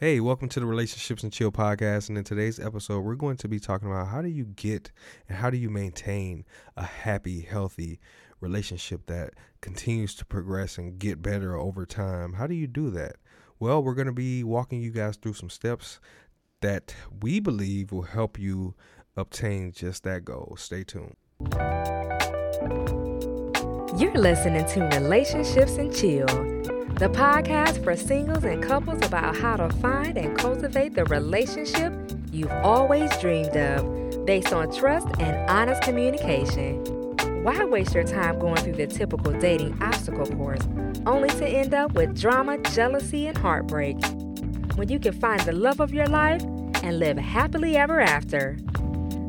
Hey, welcome to the Relationships and Chill podcast. And in today's episode, we're going to be talking about how do you get and how do you maintain a happy, healthy relationship that continues to progress and get better over time. How do you do that? Well, we're going to be walking you guys through some steps that we believe will help you obtain just that goal. Stay tuned. You're listening to Relationships and Chill, the podcast for singles and couples about how to find and cultivate the relationship you've always dreamed of based on trust and honest communication. Why waste your time going through the typical dating obstacle course only to end up with drama, jealousy, and heartbreak? When you can find the love of your life and live happily ever after.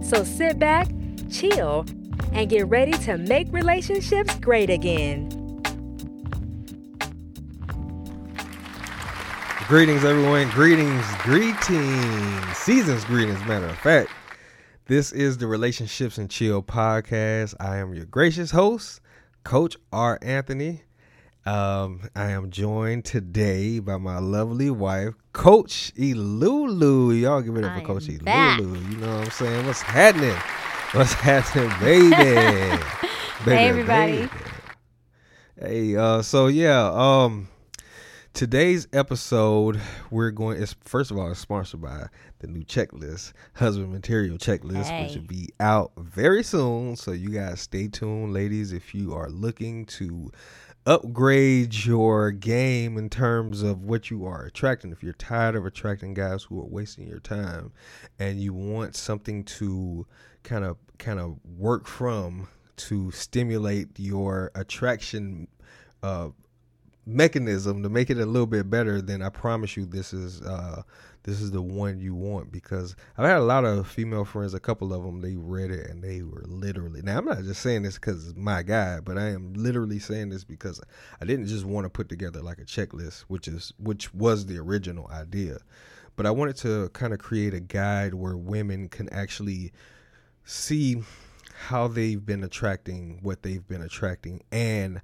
So sit back, chill, and get ready to make relationships great again. Greetings, everyone. Greetings, greetings, seasons greetings, matter of fact. This is the Relationships and Chill podcast. I am your gracious host, Coach R. Anthony. Um, I am joined today by my lovely wife, Coach Elulu. Y'all give it up for Coach Elulu. back. You know what I'm saying? What's happening? What's happening, baby? Baby, everybody. baby. Hey, uh, so yeah, um, today's episode we're going is first of all it's sponsored by the new checklist, husband material checklist, which will be out very soon. So you guys stay tuned, ladies, if you are looking to upgrade your game in terms of what you are attracting. If you're tired of attracting guys who are wasting your time and you want something to kind of kind of work from to stimulate your attraction uh mechanism to make it a little bit better then i promise you this is uh this is the one you want because i've had a lot of female friends a couple of them they read it and they were literally now i'm not just saying this because it's my guy but i am literally saying this because i didn't just want to put together like a checklist which is which was the original idea but i wanted to kind of create a guide where women can actually see how they've been attracting what they've been attracting and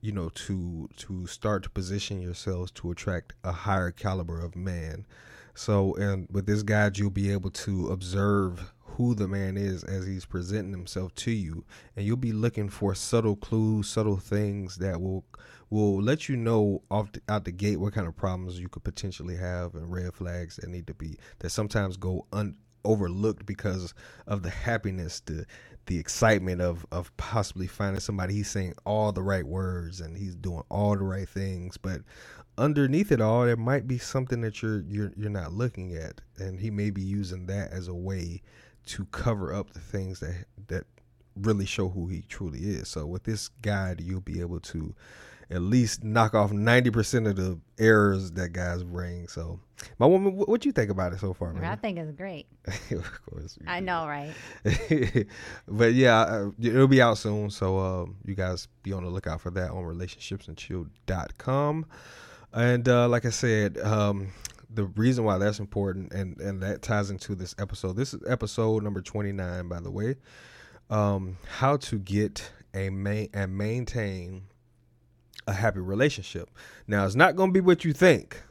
you know to to start to position yourselves to attract a higher caliber of man. So and with this guide you'll be able to observe who the man is as he's presenting himself to you. And you'll be looking for subtle clues subtle things that will will let you know off the, out the gate what kind of problems you could potentially have and red flags that need to be that sometimes go un, overlooked because of the happiness the the excitement of of possibly finding somebody. He's saying all the right words and he's doing all the right things but underneath it all there might be something that you're you're you're not looking at. And he may be using that as a way to cover up the things that that really show who he truly is. So with this guide you'll be able to at least knock off 90% of the errors that guys bring so my woman what, what you think about it so far I think it's great. of course I do. know, right? but yeah, uh, it'll be out soon. So um, you guys be on the lookout for that on relationshipsandchill.com. And uh, like I said, um, the reason why that's important and, and that ties into this episode. This is episode number 29, by the way. Um, how to get a main and maintain a happy relationship. Now, it's not going to be what you think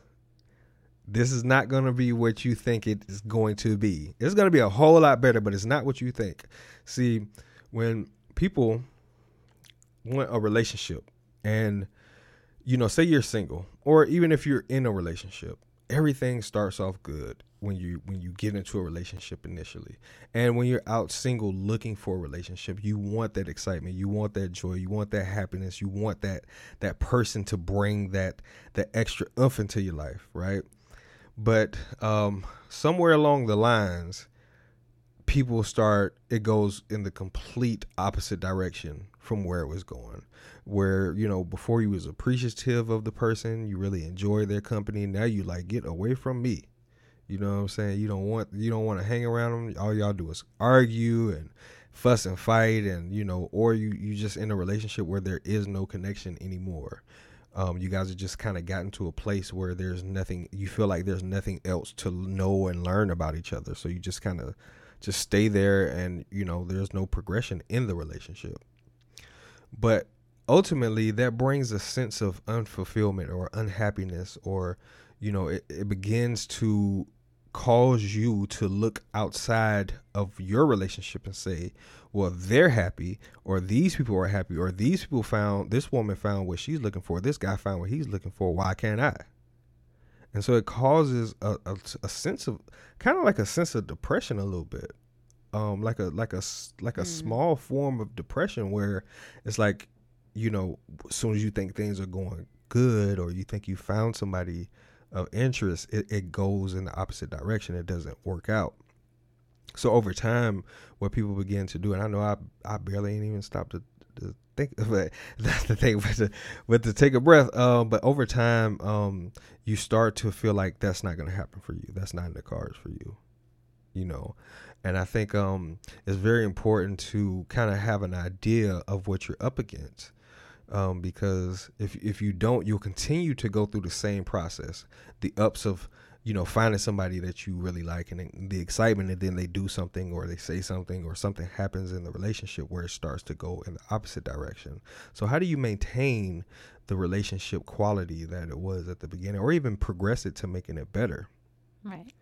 this is not going to be what you think it is going to be. It's going to be a whole lot better, but it's not what you think. See, when people want a relationship and you know, say you're single or even if you're in a relationship, everything starts off good when you when you get into a relationship initially. And when you're out single looking for a relationship, you want that excitement, you want that joy, you want that happiness, you want that that person to bring that that extra oomph into your life, right? but um, somewhere along the lines, people start. It goes in the complete opposite direction from where it was going. Where you know before you was appreciative of the person, you really enjoy their company. Now you like get away from me. You know what I'm saying? You don't want you don't want to hang around them. All y'all do is argue and fuss and fight, and you know, or you you just in a relationship where there is no connection anymore um, you guys have just kind of gotten to a place where there's nothing you feel like there's nothing else to know and learn about each other so you just kind of just stay there and you know there's no progression in the relationship but ultimately that brings a sense of unfulfillment or unhappiness or you know, it, it begins to cause you to look outside of your relationship and say, well, they're happy, or these people are happy, or these people found, this woman found what she's looking for, this guy found what he's looking for, why can't I? And so it causes a, a, a sense of, kind of like a sense of depression a little bit. Um, like a like a like a mm. small form of depression where it's like, you know, as soon as you think things are going good or you think you found somebody of interest, it, it goes in the opposite direction. It doesn't work out. So over time, what people begin to do, and I know I I barely ain't even stopped to, to think, but that's the thing, but to, but to take a breath. Um, but over time, um, you start to feel like that's not going to happen for you. That's not in the cards for you, you know. And I think um, it's very important to kind of have an idea of what you're up against um, because if if you don't, you'll continue to go through the same process, the ups of you know finding somebody that you really like and the excitement, and then they do something or they say something or something happens in the relationship where it starts to go in the opposite direction. So how do you maintain the relationship quality that it was at the beginning, or even progress it to making it better? Right.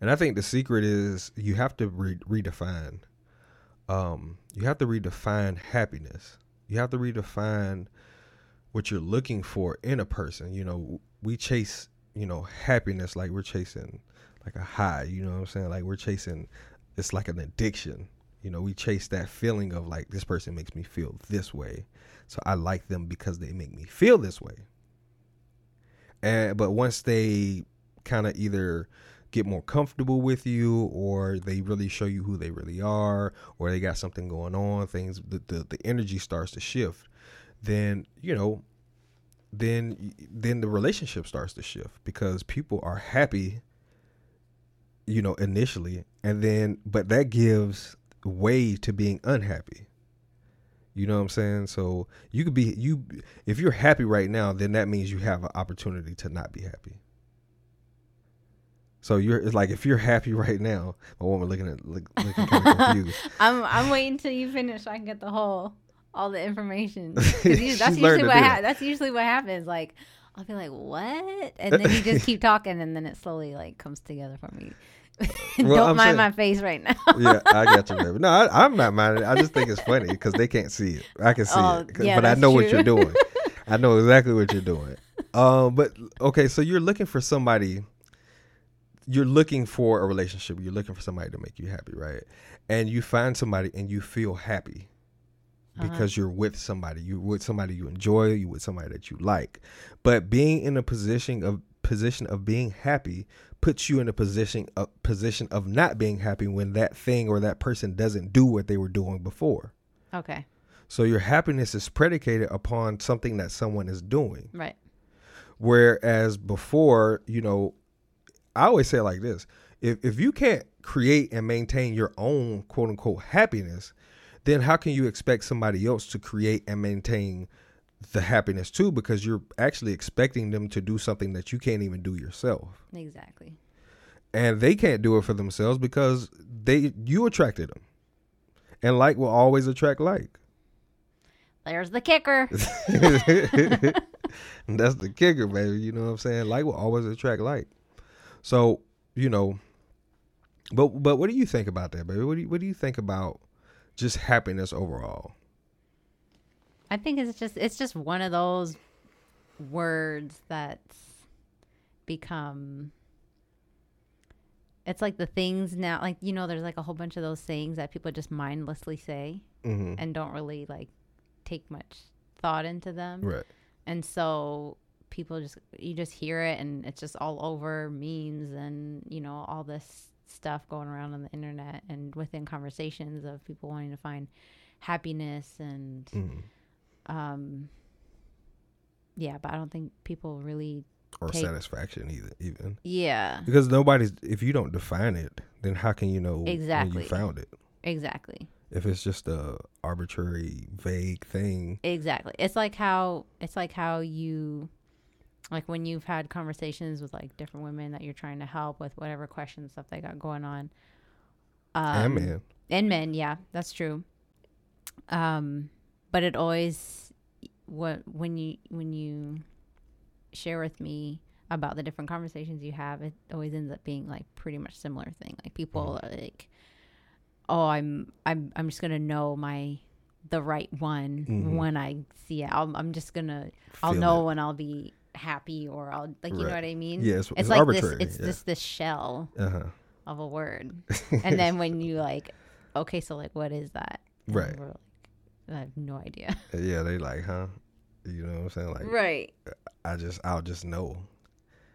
And I think the secret is you have to re- redefine. Um, you have to redefine happiness you have to redefine what you're looking for in a person. You know, we chase, you know, happiness like we're chasing like a high, you know what I'm saying? Like we're chasing it's like an addiction. You know, we chase that feeling of like this person makes me feel this way. So I like them because they make me feel this way. And but once they kind of either get more comfortable with you or they really show you who they really are or they got something going on things the, the, the energy starts to shift then you know then then the relationship starts to shift because people are happy you know initially and then but that gives way to being unhappy. You know what i'm saying? So you could be you if you're happy right now then that means you have an opportunity to not be happy so you're it's like if you're happy right now, my woman looking at look, looking kind of confused. I'm I'm waiting till you finish so I can get the whole all the information. that's usually what ha- that's usually what happens. Like I'll be like, what? And then you just keep talking, and then it slowly like comes together for me. well, Don't I'm mind saying, my face right now. yeah, I got you, baby. No, I, am not minding. I just think it's funny because they can't see it. I can see oh, it, yeah, but I know true. what you're doing. I know exactly what you're doing. Um, but okay, so you're looking for somebody you're looking for a relationship. You're looking for somebody to make you happy, right? And you find somebody and you feel happy uh-huh. because you're with somebody. You're with somebody you enjoy. You with somebody that you like. But being in a position of position of being happy puts you in a position a position of not being happy when that thing or that person doesn't do what they were doing before. Okay. So your happiness is predicated upon something that someone is doing. Right. Whereas before, you know, I always say it like this: if if you can't create and maintain your own quote unquote happiness, then how can you expect somebody else to create and maintain the happiness too? Because you're actually expecting them to do something that you can't even do yourself. Exactly. And they can't do it for themselves because they you attracted them, and like will always attract like. There's the kicker. that's the kicker, baby. You know what I'm saying? Like will always attract like. So you know, but but what do you think about that, baby? What do you, what do you think about just happiness overall? I think it's just it's just one of those words that's become it's like the things now like you know there's like a whole bunch of those sayings that people just mindlessly say mm-hmm. and don't really like take much thought into them right and so people just you just hear it and it's just all over memes and you know all this stuff going around on the internet and within conversations of people wanting to find happiness and mm. um yeah but i don't think people really or take, satisfaction either even. Yeah. Because nobody's if you don't define it then how can you know exactly you found it? Exactly. If it's just a arbitrary vague thing. Exactly. It's like how it's like how you like when you've had conversations with like different women that you're trying to help with whatever questions stuff they got going on um, and men and men yeah that's true um but it always what when you when you share with me about the different conversations you have, it always ends up being like pretty much similar thing. Like people Mm-hmm. are like, "Oh, I'm I'm I'm just gonna know my the right one Mhm. when I see it. I'll, I'm just gonna I'll know it. when I'll be happy or I'll like you know what I mean? Yeah, it's, It's, it's like arbitrary. this. It's yeah. this this shell uh-huh. of a word, and then when you like, okay, so like, what is that? And Right. we're like, I have no idea. yeah, they like, huh? You know what I'm saying? Like, right. I just, I'll just know.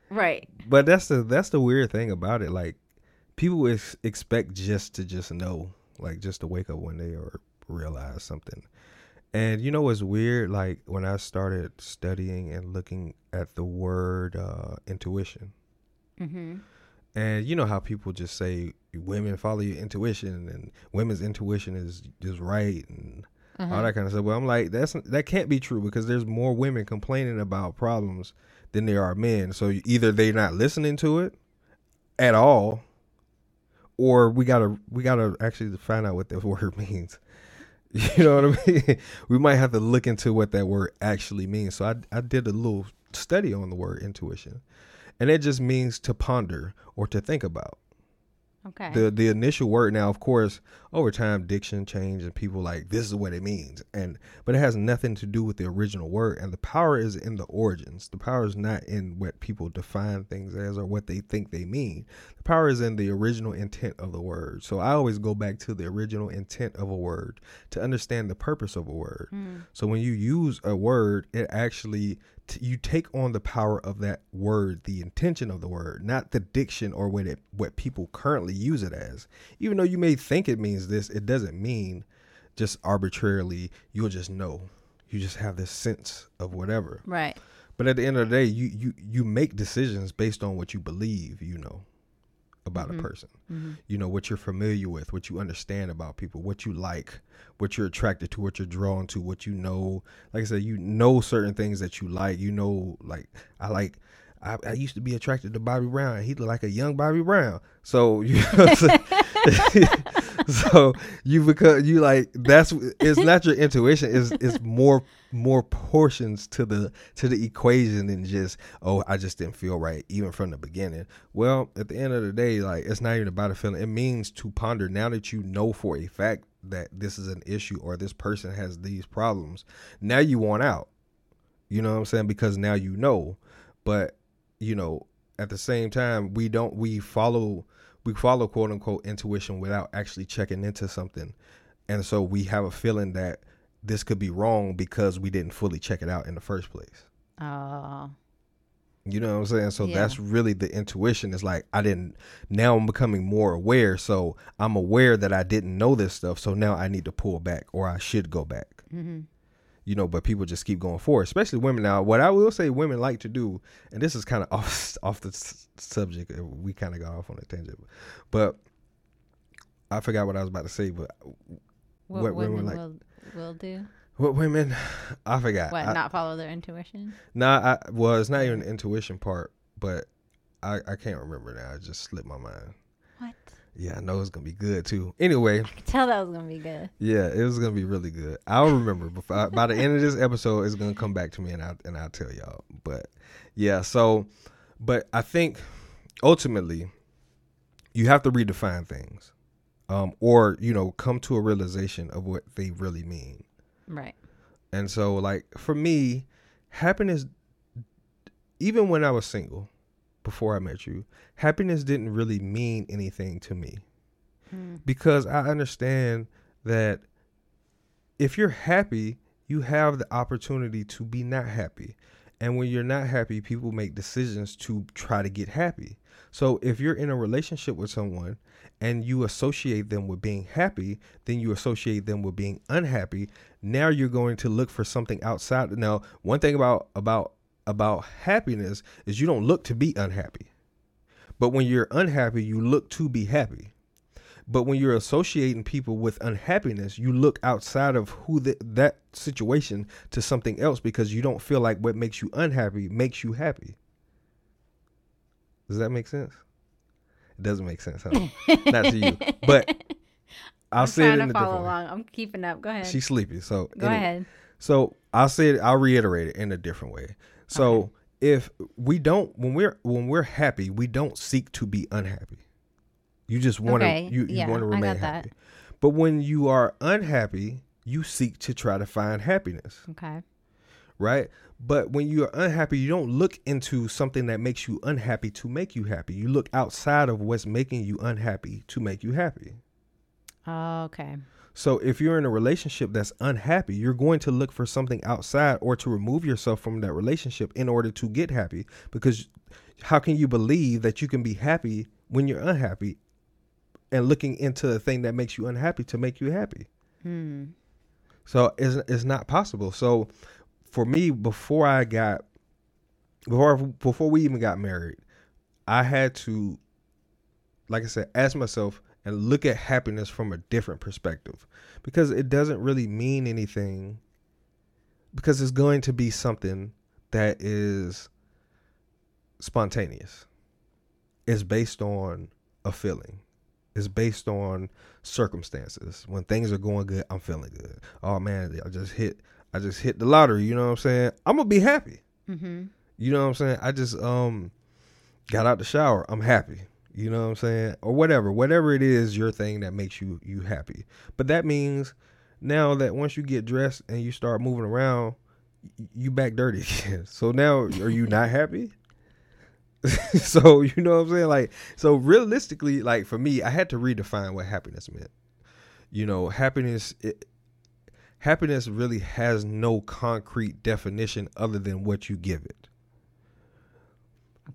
Right. But that's the that's the weird thing about it. Like, people ex- expect just to just know, like just to wake up one day or realize something. And you know what's weird? Like when I started studying and looking at the word uh, intuition, Mm-hmm. and you know how people just say women follow your intuition and women's intuition is is right and Uh-huh. all that kind of stuff. Well, I'm like, that's that can't be true because there's more women complaining about problems than there are men. So either they're not listening to it at all, or we gotta we gotta actually find out what that word means. You know what I mean? we might have to look into what that word actually means. So I I did a little study on the word intuition, and it just means to ponder or to think about Okay. the the initial word now of course over time diction changed and people like this is what it means. And but it has nothing to do with the original word. And the power is in the origins. The power is not in what people define things as or what they think they mean. The power is in the original intent of the word. So i always go back to the original intent of a word to understand the purpose of a word. Mm. so when you use a word, it actually you take on the power of that word, the intention of the word, not the diction or what it what people currently use it as. Even though you may think it means this, it doesn't mean just arbitrarily. You'll just know. You just have this sense of whatever. Right. But at the end of the day, you you you make decisions based on what you believe you know about Mhm. a person Mm-hmm. you know what you're familiar with what you understand about people what you like what you're attracted to what you're drawn to what you know like i said you know certain things that you like you know like i like i, I used to be attracted to bobby brown he looked like a young bobby brown so you know what I'm saying? so you become you like that's it's not your intuition it's it's more more portions to the to the equation than just oh i just didn't feel right even from the beginning. Well at the end of the day like it's not even about a feeling it means to ponder. Now that you know for a fact that this is an issue or this person has these problems now you want out. You know what i'm saying? Because now you know. But you know at the same time we don't we follow we follow quote unquote intuition without actually checking into something. And so we have a feeling that this could be wrong because we didn't fully check it out in the first place. Oh. you know what i'm saying? So Yeah. that's really the intuition. Is like i didn't now i'm becoming more aware. So i'm aware that i didn't know this stuff. So now i need to pull back or i should go back. Mm-hmm. You know, but people just keep going forward, especially women. Now, what I will say women like to do, and this is kind of off off the s- subject, we kind of got off on a tangent, but I forgot what I was about to say. But What, What women women like- will will do? what women, I forgot. What? I, not follow their intuition? Nah, I, well, it's not even the intuition part, but I I can't remember now. It just slipped my mind. What? Yeah, I know it's gonna be good too. Anyway, I could tell that was gonna be good. Yeah, it was gonna be really good. I'll remember before by the end of this episode, it's gonna come back to me and I and I'll tell y'all. But yeah, so but I think ultimately you have to redefine things, um, or you know, come to a realization of what they really mean. Right. And so, like for me, happiness, even when I was single, before I met you, happiness didn't really mean anything to me Mm. because I understand that if you're happy, you have the opportunity to be not happy. And when you're not happy, people make decisions to try to get happy. So if you're in a relationship with someone and you associate them with being happy, then you associate them with being unhappy. Now you're going to look for something outside. Now, one thing about about about happiness is you don't look to be unhappy. But when you're unhappy, you look to be happy. But when you're associating people with unhappiness, you look outside of who the, that situation to something else because you don't feel like what makes you unhappy makes you happy. Does that make sense? It doesn't make sense, huh? Not to you, but I'll I'm say it in to a follow different way. I'm keeping up. Go ahead. She's sleepy, so Go anyway. ahead. So I'll say it. I'll reiterate it in a different way. So if we don't when we're when we're happy, we don't seek to be unhappy. You just want to Okay, you, you yeah, want to remain got that. happy. But when you are unhappy, you seek to try to find happiness, Okay. right? But when you are unhappy, you don't look into something that makes you unhappy to make you happy. You look outside of what's making you unhappy to make you happy. Okay. So if you're in a relationship that's unhappy, you're going to look for something outside or to remove yourself from that relationship in order to get happy because how can you believe that you can be happy when you're unhappy and looking into the thing that makes you unhappy to make you happy? Hmm. So it's, it's not possible. So for me, before I got before before we even got married, I had to, like I said, ask myself and look at happiness from a different perspective, because it doesn't really mean anything. Because it's going to be something that is spontaneous. It's based on a feeling. It's based on circumstances. When things are going good, I'm feeling good. Oh man, I just hit I just hit the lottery, you know what I'm saying? I'm gonna be happy. Mm-hmm. You know what I'm saying? I just um got out the shower. I'm happy. You know what I'm saying? Or whatever. Whatever it is your thing that makes you you happy. But that means now that once you get dressed and you start moving around, you back dirty again. So now are you not happy? so you know what I'm saying? Like so realistically, like for me, I had to redefine what happiness meant. You know, happiness it, happiness really has no concrete definition other than what you give it.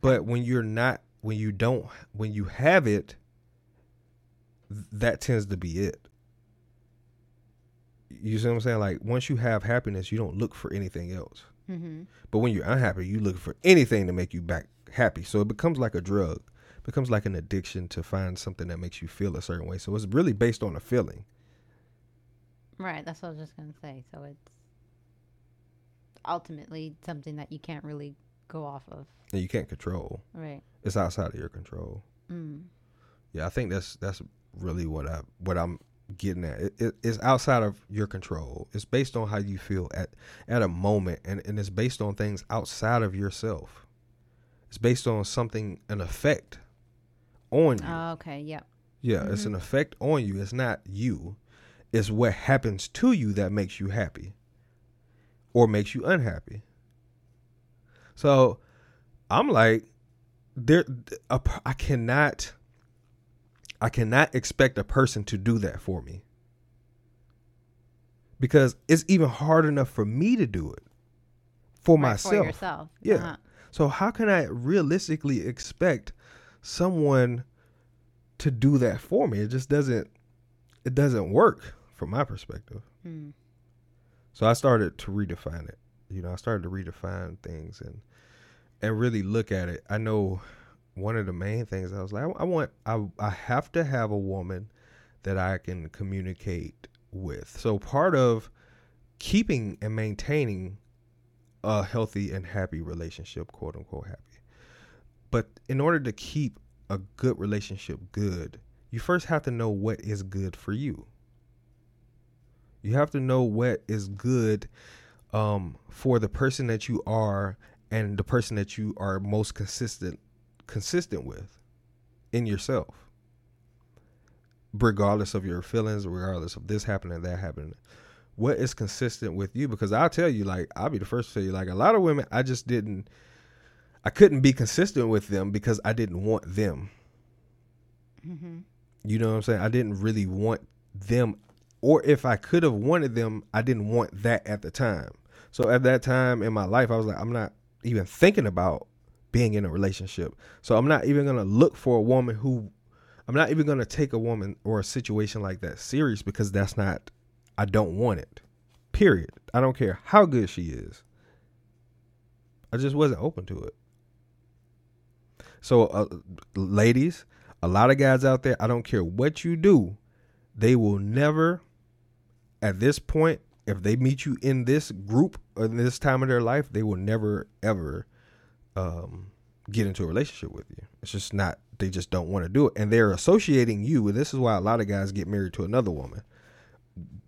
But when you're not when you don't when you have it that tends to be it. You see what I'm saying? Like once you have happiness, you don't look for anything else. Mm-hmm. But when you're unhappy, you look for anything to make you back happy. So it becomes like a drug. It becomes like an addiction to find something that makes you feel a certain way. So it's really based on a feeling. Right. That's what I was just gonna say. So it's ultimately something that you can't really go off of. And you can't control. Right. It's outside of your control. Mm. Yeah, I think that's that's really what I what I'm getting at. It, it, it's outside of your control. It's based on how you feel at at a moment, and and it's based on things outside of yourself. It's based on something an effect on you. Oh, okay. Yep. yeah, it's an effect on you. It's not you. It's what happens to you that makes you happy, or makes you unhappy. So, I'm like, there, a, I cannot. I cannot expect a person to do that for me. Because it's even hard enough for me to do it for Right, myself. For yourself. Yeah. Uh-huh. So how can I realistically expect someone to do that for me? It just doesn't it doesn't work from my perspective. Mm. So I started to redefine it. You know, I started to redefine things and and really look at it. I know one of the main things I was like, I, want, I, I have to have a woman that I can communicate with. So part of keeping and maintaining a healthy and happy relationship, quote unquote happy. But in order to keep a good relationship good, you first have to know what is good for you. You have to know what is good um, for the person that you are and the person that you are most consistent consistent with in yourself. Regardless of your feelings, regardless of this happening, that happening. What is consistent with you? Because I'll tell you, like, I'll be the first to tell you, like, a lot of women, I just didn't, I couldn't be consistent with them because I didn't want them. Mm-hmm. You know what I'm saying? I didn't really want them, or if I could have wanted them, I didn't want that at the time. So at that time in my life, I was like, I'm not even thinking about being in a relationship. So I'm not even gonna look for a woman who, I'm not even gonna take a woman or a situation like that serious because that's not, I don't want it. Period. I don't care how good she is. I just wasn't open to it. So, uh, ladies, a lot of guys out there, I don't care what you do, they will never, at this point, if they meet you in this group in this time of their life, they will never ever um, get into a relationship with you. It's just not. They just don't want to do it, and they're associating you. And this is why a lot of guys get married to another woman,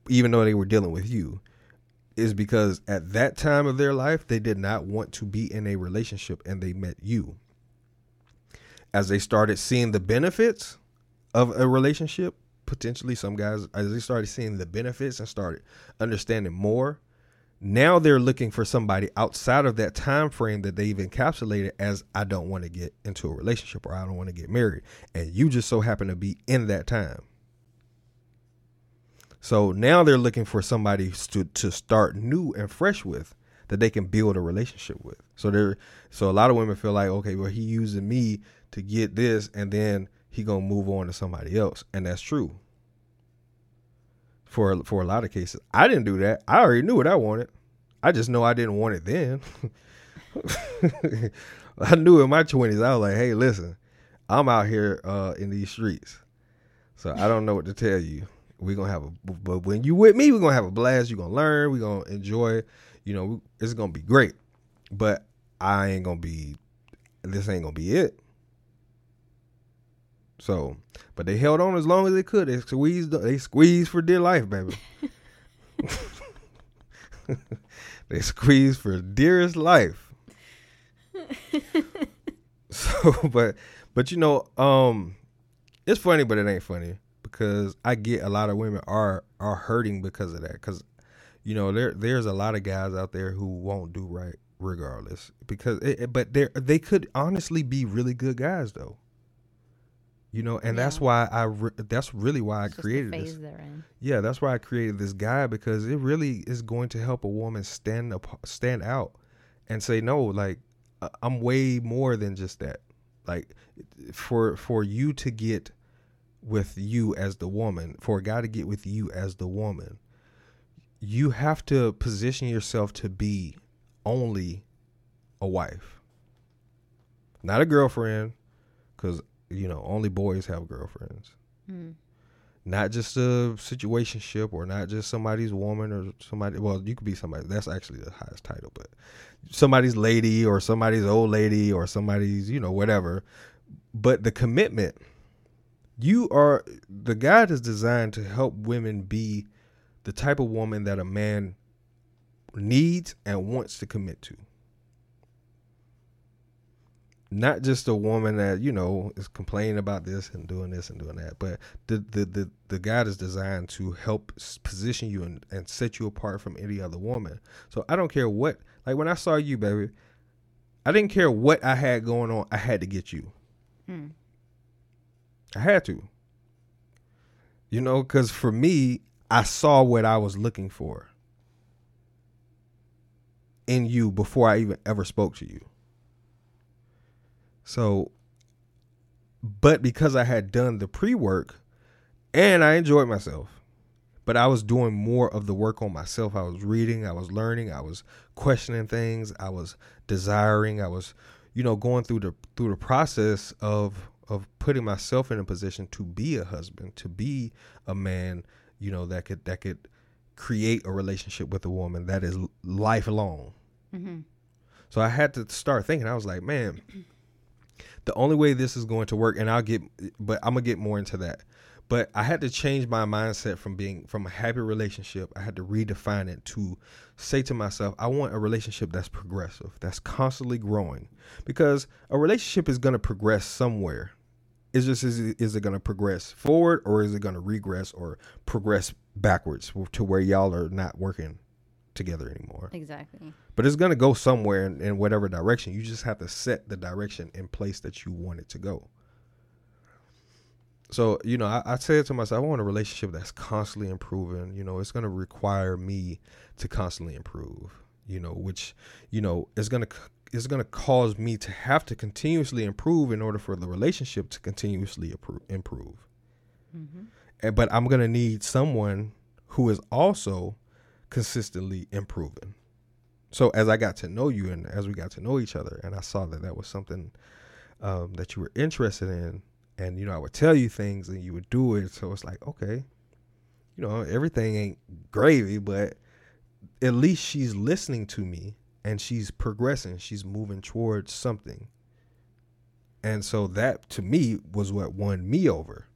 even though they were dealing with you. is because at that time of their life, they did not want to be in a relationship and they met you. As they started seeing the benefits of a relationship, potentially some guys, as they started seeing the benefits and started understanding more, now they're looking for somebody outside of that time frame that they've encapsulated as I don't want to get into a relationship or I don't want to get married. And you just so happen to be in that time. So now they're looking for somebody to to start new and fresh with that they can build a relationship with. So they're so a lot of women feel like, okay, well he using me to get this and then he gonna move on to somebody else. And that's true. For for a lot of cases. I didn't do that. I already knew what I wanted. I just know I didn't want it then. I knew in my twenties, I was like, hey, listen, I'm out here uh, in these streets. So I don't know what to tell you we're gonna have a but when you with me we're gonna have a blast you're gonna learn we're gonna enjoy you know it's gonna be great but i ain't gonna be this ain't gonna be it so but they held on as long as they could they squeezed they squeezed for dear life baby they squeezed for dearest life so but but you know um it's funny but it ain't funny because I get a lot of women are are hurting because of that. Because you know there there's a lot of guys out there who won't do right regardless. Because it, but they they could honestly be really good guys though. You know, and yeah. that's why I re- that's really why it's I created this. Yeah, that's why I created this guy because it really is going to help a woman stand up, stand out, and say no. Like I'm way more than just that. Like for for you to get with you as the woman, for a guy to get with you as the woman, you have to position yourself to be only a wife, not a girlfriend, because you know only boys have girlfriends. Mm. Not just a situationship or not just somebody's woman or somebody. Well, you could be somebody. That's actually the highest title, but somebody's lady or somebody's old lady or somebody's you know whatever. But the commitment you are the guide is designed to help women be the type of woman that a man needs and wants to commit to. Not just a woman that, you know, is complaining about this and doing this and doing that, but the the the, the guide is designed to help position you and, and set you apart from any other woman. So I don't care what like when I saw you, baby, I didn't care what I had going on, I had to get you. Hmm. I had to. You know, because for me, I saw what I was looking for in you before I even ever spoke to you. So, but because I had done the pre work and I enjoyed myself, but I was doing more of the work on myself. I was reading, I was learning, I was questioning things, I was desiring, I was, you know, going through the through the process of of putting myself in a position to be a husband, to be a man, you know, that could that could create a relationship with a woman that is lifelong. Mm-hmm. So I had to start thinking. I was like, man, the only way this is going to work, and I'll get, but I'm gonna get more into that. But I had to change my mindset from being from a happy relationship. I had to redefine it to say to myself, I want a relationship that's progressive, that's constantly growing, because a relationship is going to progress somewhere. It's just is is it going to progress forward or is it going to regress or progress backwards to where y'all are not working together anymore? Exactly. But it's going to go somewhere in, in whatever direction. You just have to set the direction in place that you want it to go. So, you know, I, I said to myself, I want a relationship that's constantly improving. You know, it's going to require me to constantly improve, you know, which, you know, is going to is going to cause me to have to continuously improve in order for the relationship to continuously improve. Mm-hmm. And, but I'm going to need someone who is also consistently improving. So as I got to know you and as we got to know each other, and I saw that that was something um, that you were interested in, and you know I would tell you things and you would do it. So it's like okay, you know everything ain't gravy, but at least she's listening to me and she's progressing. She's moving towards something. And so that to me was what won me over.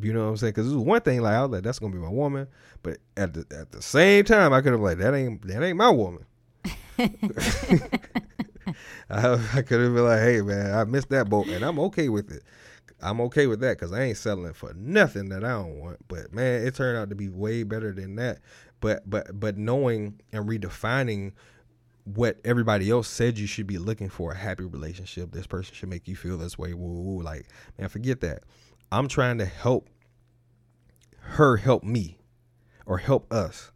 You know what I'm saying? Because it was one thing like I was like, that's gonna be my woman, but at the at the same time, I could have like that ain't that ain't my woman. I, I could have been like, hey man, I missed that boat, and I'm okay with it. I'm okay with that because I ain't settling for nothing that I don't want. But man, it turned out to be way better than that. But but but knowing and redefining what everybody else said you should be looking for a happy relationship. This person should make you feel this way. Woo, like man, forget that. I'm trying to help her help me or help us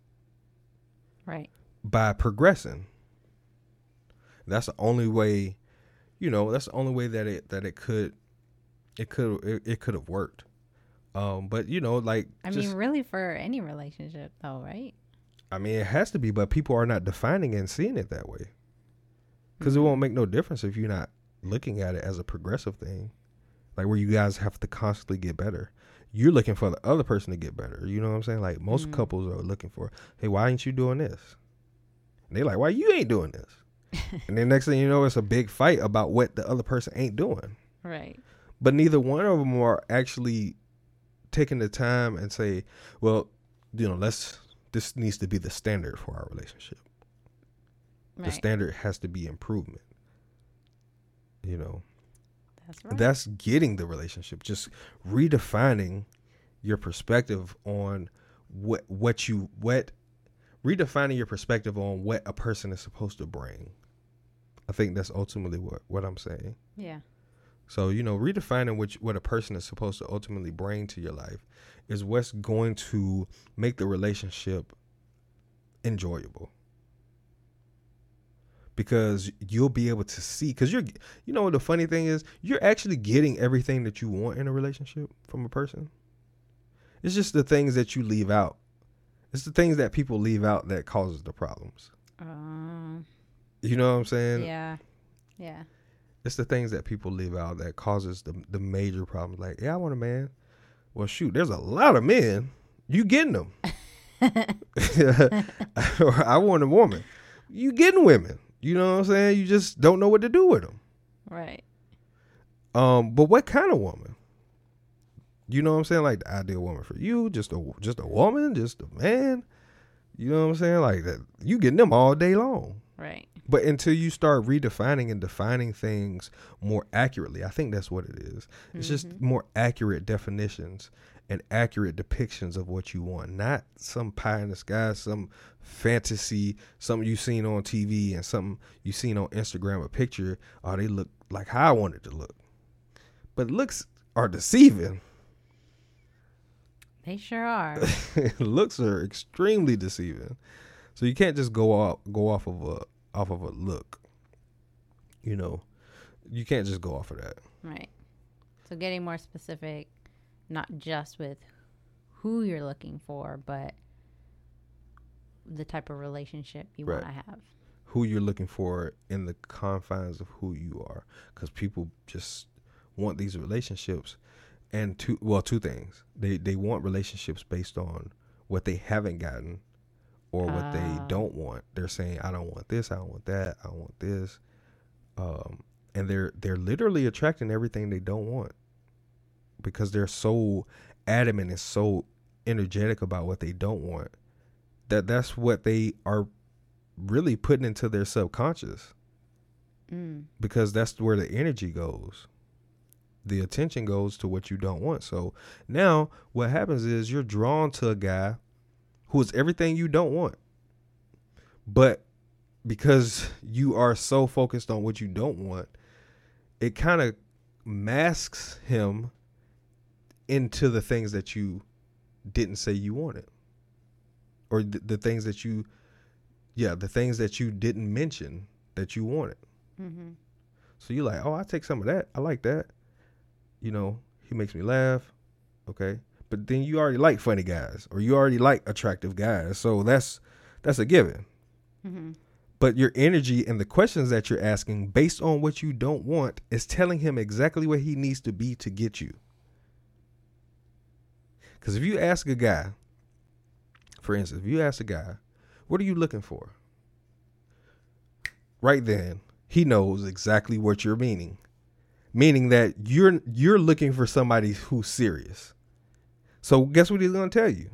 Right. by progressing. That's the only way, you know, that's the only way that it that it could it could it, it could have worked. Um but you know, like I just, mean, really, for any relationship, though, right? I mean it has to be, but people are not defining and seeing it that way. because it Mm-hmm. won't make no difference if you're not looking at it as a progressive thing, like where you guys have to constantly get better. You're looking for the other person to get better. You know what I'm saying? Like most Mhm. couples are looking for, hey, why ain't you doing this? And they like, why you ain't doing this? and then next thing you know, it's a big fight about what the other person ain't doing. Right. But neither one of them are actually taking the time and say, well, you know, let's. This needs to be the standard for our relationship right. the standard has to be improvement. You know, That's right. that's getting the relationship, just redefining your perspective on what what you what redefining your perspective on what a person is supposed to bring. I think that's ultimately what what I'm saying. yeah. So you know, redefining which what a person is supposed to ultimately bring to your life is what's going to make the relationship enjoyable. Because you'll be able to see, because you're, you know, what the funny thing is, you're actually getting everything that you want in a relationship from a person. It's just the things that you leave out. It's the things that people leave out that causes the problems. Um. You know what I'm saying? Yeah. Yeah. It's the things that people leave out that causes the the major problems. Like, yeah, I want a man. Well, shoot, there's a lot of men. You getting them? or I want a woman. You getting women? You know what I'm saying? You just don't know what to do with them. Right. Um, but what kind of woman? You know what I'm saying? Like the ideal woman for you, just a just a woman, just a man. You know what I'm saying? Like that, you getting them all day long. Right. But until you start redefining and defining things more accurately, I think that's what it is. It's just more accurate definitions and accurate depictions of what you want, not some pie in the sky, some fantasy, something you've seen on TV and something you've seen on Instagram, a picture. Oh, they look like how I want it to look. But looks are deceiving. They sure are. looks are extremely deceiving. So you can't just go off go off of a off of a look. You know, you can't just go off of that. right. So getting more specific, not just with who you're looking for, but the type of relationship you Right. want to have. Who you're looking for in the confines of who you are, because people just want these relationships, and two well two things they they want relationships based on what they haven't gotten or what they Ah. don't want. They're saying I don't want this, I don't want that, I don't want this. Um and they're they're literally attracting everything they don't want because they're so adamant and so energetic about what they don't want that that's what they are really putting into their subconscious Mm. because that's where the energy goes. The attention goes to what you don't want. So now what happens is you're drawn to a guy who is everything you don't want. But because you are so focused on what you don't want, it kind of masks him into the things that you didn't say you wanted. Or the, the things that you yeah, the things that you didn't mention that you wanted. Mm-hmm. So you're like, oh, I take some of that. I like that. You know, he makes me laugh. Okay. But then you already like funny guys or you already like attractive guys. So that's that's a given. Mm-hmm. But your energy and the questions that you're asking based on what you don't want is telling him exactly what he needs to be to get you. Cuz if you ask a guy, for instance, if you ask a guy, what are you looking for? Right then, he knows exactly what you're meaning. Meaning that you're you're looking for somebody who's serious. So guess what he's gonna tell you?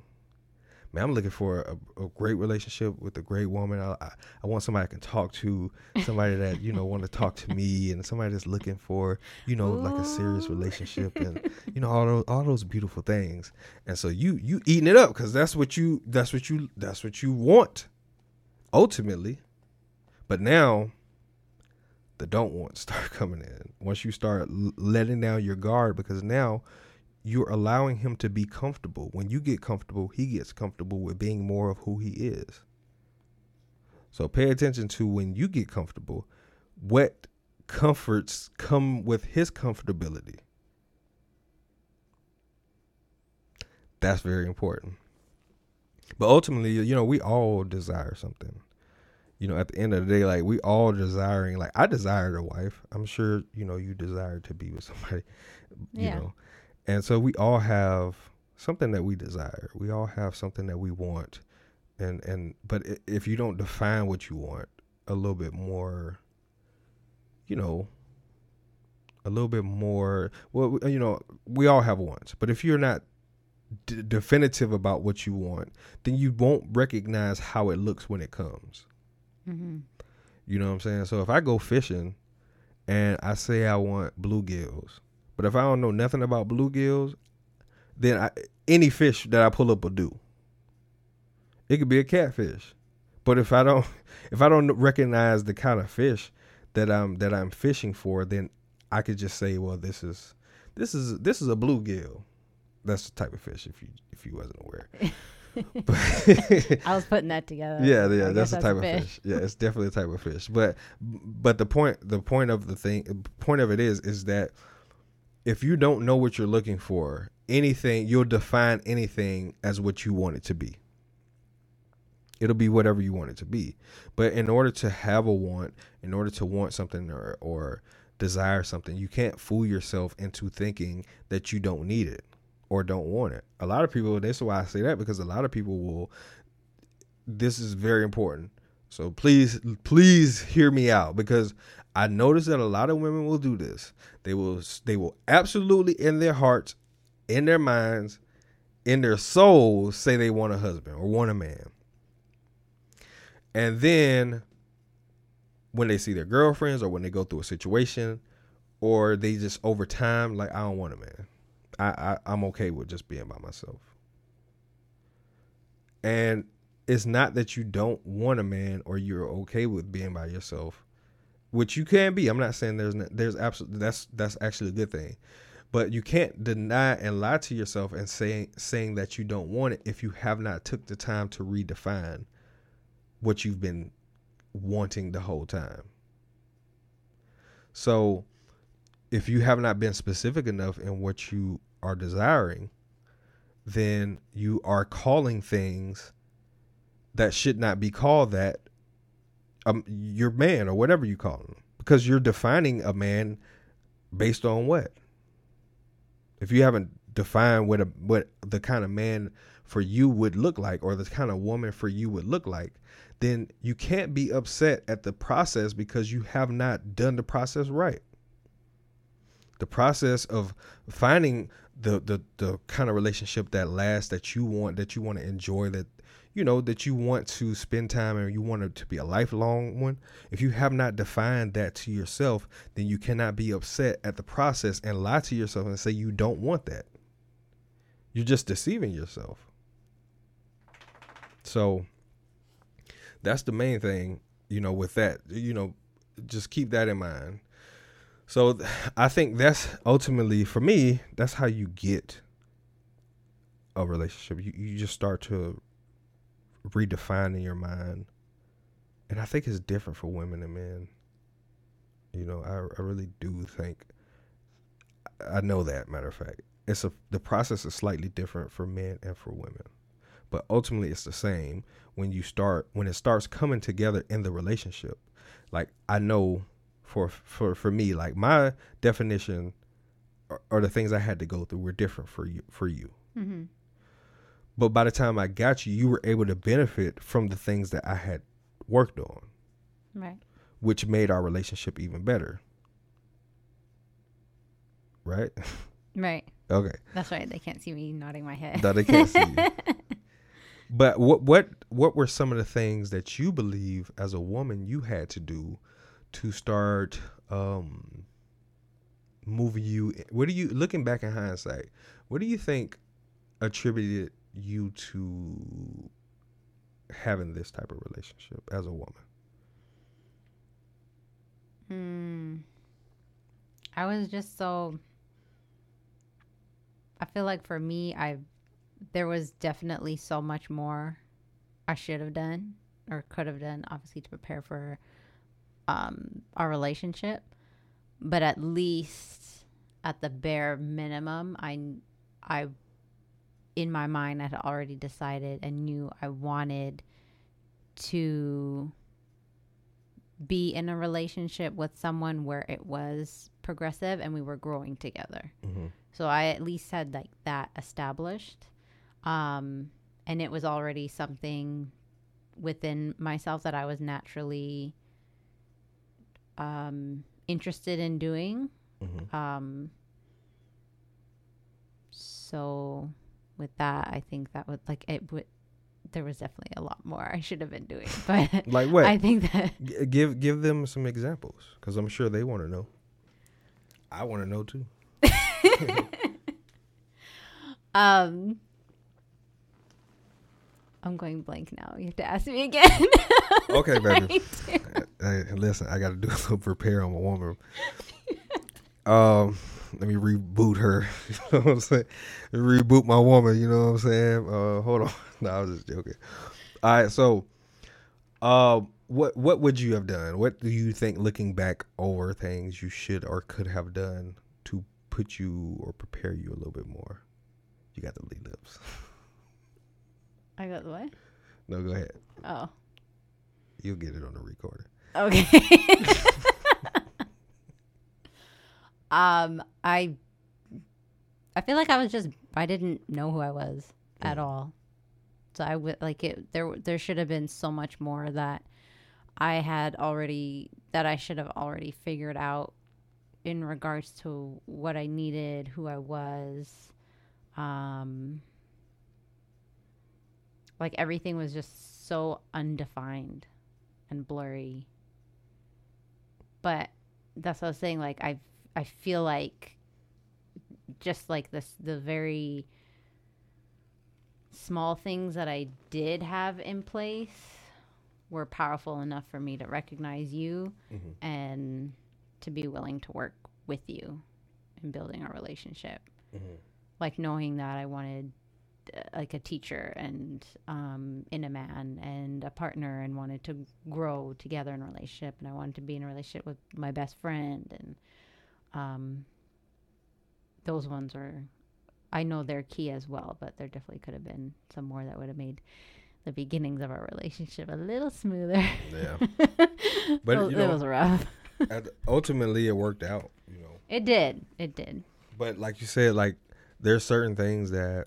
Man, I'm looking for a, a great relationship with a great woman. I, I, I want somebody I can talk to, somebody that you know want to talk to me, and somebody that's looking for you know like a serious relationship, and you know all those all those beautiful things. And so you you eating it up because that's what you that's what you that's what you want, ultimately. But now, the don't want start coming in once you start letting down your guard because now you're allowing him to be comfortable. When you get comfortable, he gets comfortable with being more of who he is. So pay attention to when you get comfortable, what comforts come with his comfortability. That's very important. But ultimately, you know, we all desire something. You know, at the end of the day, like we all desiring, like I desired a wife. I'm sure, you know, you desire to be with somebody, you Yeah. know. And so we all have something that we desire. We all have something that we want. And and but if you don't define what you want a little bit more, you know, a little bit more, well, you know, we all have wants. But if you're not d- definitive about what you want, then you won't recognize how it looks when it comes. Mm-hmm. You know what I'm saying? So if I go fishing and I say I want bluegills, but if I don't know nothing about bluegills, then I, any fish that I pull up will do. It could be a catfish, but if I don't, if I don't recognize the kind of fish that I'm that I'm fishing for, then I could just say, well, this is this is this is a bluegill. That's the type of fish. If you if you wasn't aware. I was putting that together. yeah, yeah, that's the type of fish. Yeah, it's definitely a type of fish. But but the point the point of the thing point of it is is that if you don't know what you're looking for, anything you'll define anything as what you want it to be. It'll be whatever you want it to be. But in order to have a want, in order to want something or or desire something, you can't fool yourself into thinking that you don't need it or don't want it. A lot of people, that's why I say that because a lot of people will this is very important. So please, please hear me out because I notice that a lot of women will do this. They will, they will absolutely in their hearts, in their minds, in their souls say they want a husband or want a man. And then when they see their girlfriends or when they go through a situation or they just over time, like, I don't want a man. I, I I'm okay with just being by myself. And it's not that you don't want a man or you're okay with being by yourself, which you can be. I'm not saying there's not, there's absolutely that's that's actually a good thing, but you can't deny and lie to yourself and saying saying that you don't want it if you have not took the time to redefine what you've been wanting the whole time. So, if you have not been specific enough in what you are desiring, then you are calling things that should not be called that um your man or whatever you call him. Because you're defining a man based on what? If you haven't defined what a what the kind of man for you would look like or the kind of woman for you would look like then you can't be upset at the process because you have not done the process right. The process of finding the the the kind of relationship that lasts that you want that you want to enjoy that you know that you want to spend time and you want it to be a lifelong one if you have not defined that to yourself then you cannot be upset at the process and lie to yourself and say you don't want that. You're just deceiving yourself. So that's the main thing you know with that you know just keep that in mind. So I think that's ultimately for me, that's how you get a relationship. You you just start to redefine in your mind. And I think it's different for women and men. You know, I I really do think I know that matter of fact. It's a the process is slightly different for men and for women. But ultimately it's the same when you start when it starts coming together in the relationship. Like I know for for for me like my definition or, or the things i had to go through were different for you for you Mm-hmm. But by the time i got you you were able to benefit from the things that i had worked on Right. which made our relationship even better right Right. Okay. That's right. They can't see me nodding my head. that they can't see you. But what what what were some of the things that you believe as a woman you had to do to start um moving you what do you looking back in hindsight what do you think attributed you to having this type of relationship as a woman Hmm. I was just so. I feel like for me, I there was definitely so much more I should have done or could have done, obviously to prepare for um, our relationship. But at least at the bare minimum, I I in my mind I had already decided and knew I wanted to be in a relationship with someone where it was progressive and we were growing together. mm-hmm. So I at least had like that established. Um, and it was already something within myself that I was naturally um, interested in doing. Mm-hmm. Um, so with that, I think that would like it would. There was definitely a lot more I should have been doing, but like what I think that G- give give them some examples because i'm sure they want to know i want to know too um, I'm going blank now. You have to ask me again. okay baby Right. Hey, listen, I got to do a little repair on my woman. um, let me reboot her. You know what I'm saying? Reboot my woman. You know what I'm saying? Uh, hold on. No, I was just joking. All right, so, uh, what what would you have done? What do you think, looking back over things you should or could have done to put you or prepare you a little bit more? You got the lead lips. I got the what? No, go ahead. Oh, You'll get it on the recorder. okay. um, I I feel like I was just I didn't know who I was at all. So I would like it. There there should have been so much more that I had already that I should have already figured out in regards to what I needed, who I was. Um, like everything was just so undefined and blurry. But that's what I was saying. Like I, I feel like just like this, the very small things that I did have in place were powerful enough for me to recognize you Mhm. and to be willing to work with you in building a relationship. Mhm. Like knowing that I wanted uh, like a teacher and um, in a man and a partner and wanted to grow together in a relationship and I wanted to be in a relationship with my best friend and um, those ones are I know they're key as well, but there definitely could have been some more that would have made the beginnings of our relationship a little smoother. Yeah. but it, you know- was rough. At- ultimately, it worked out. You know. It did. It did. But like you said, like there's certain things that,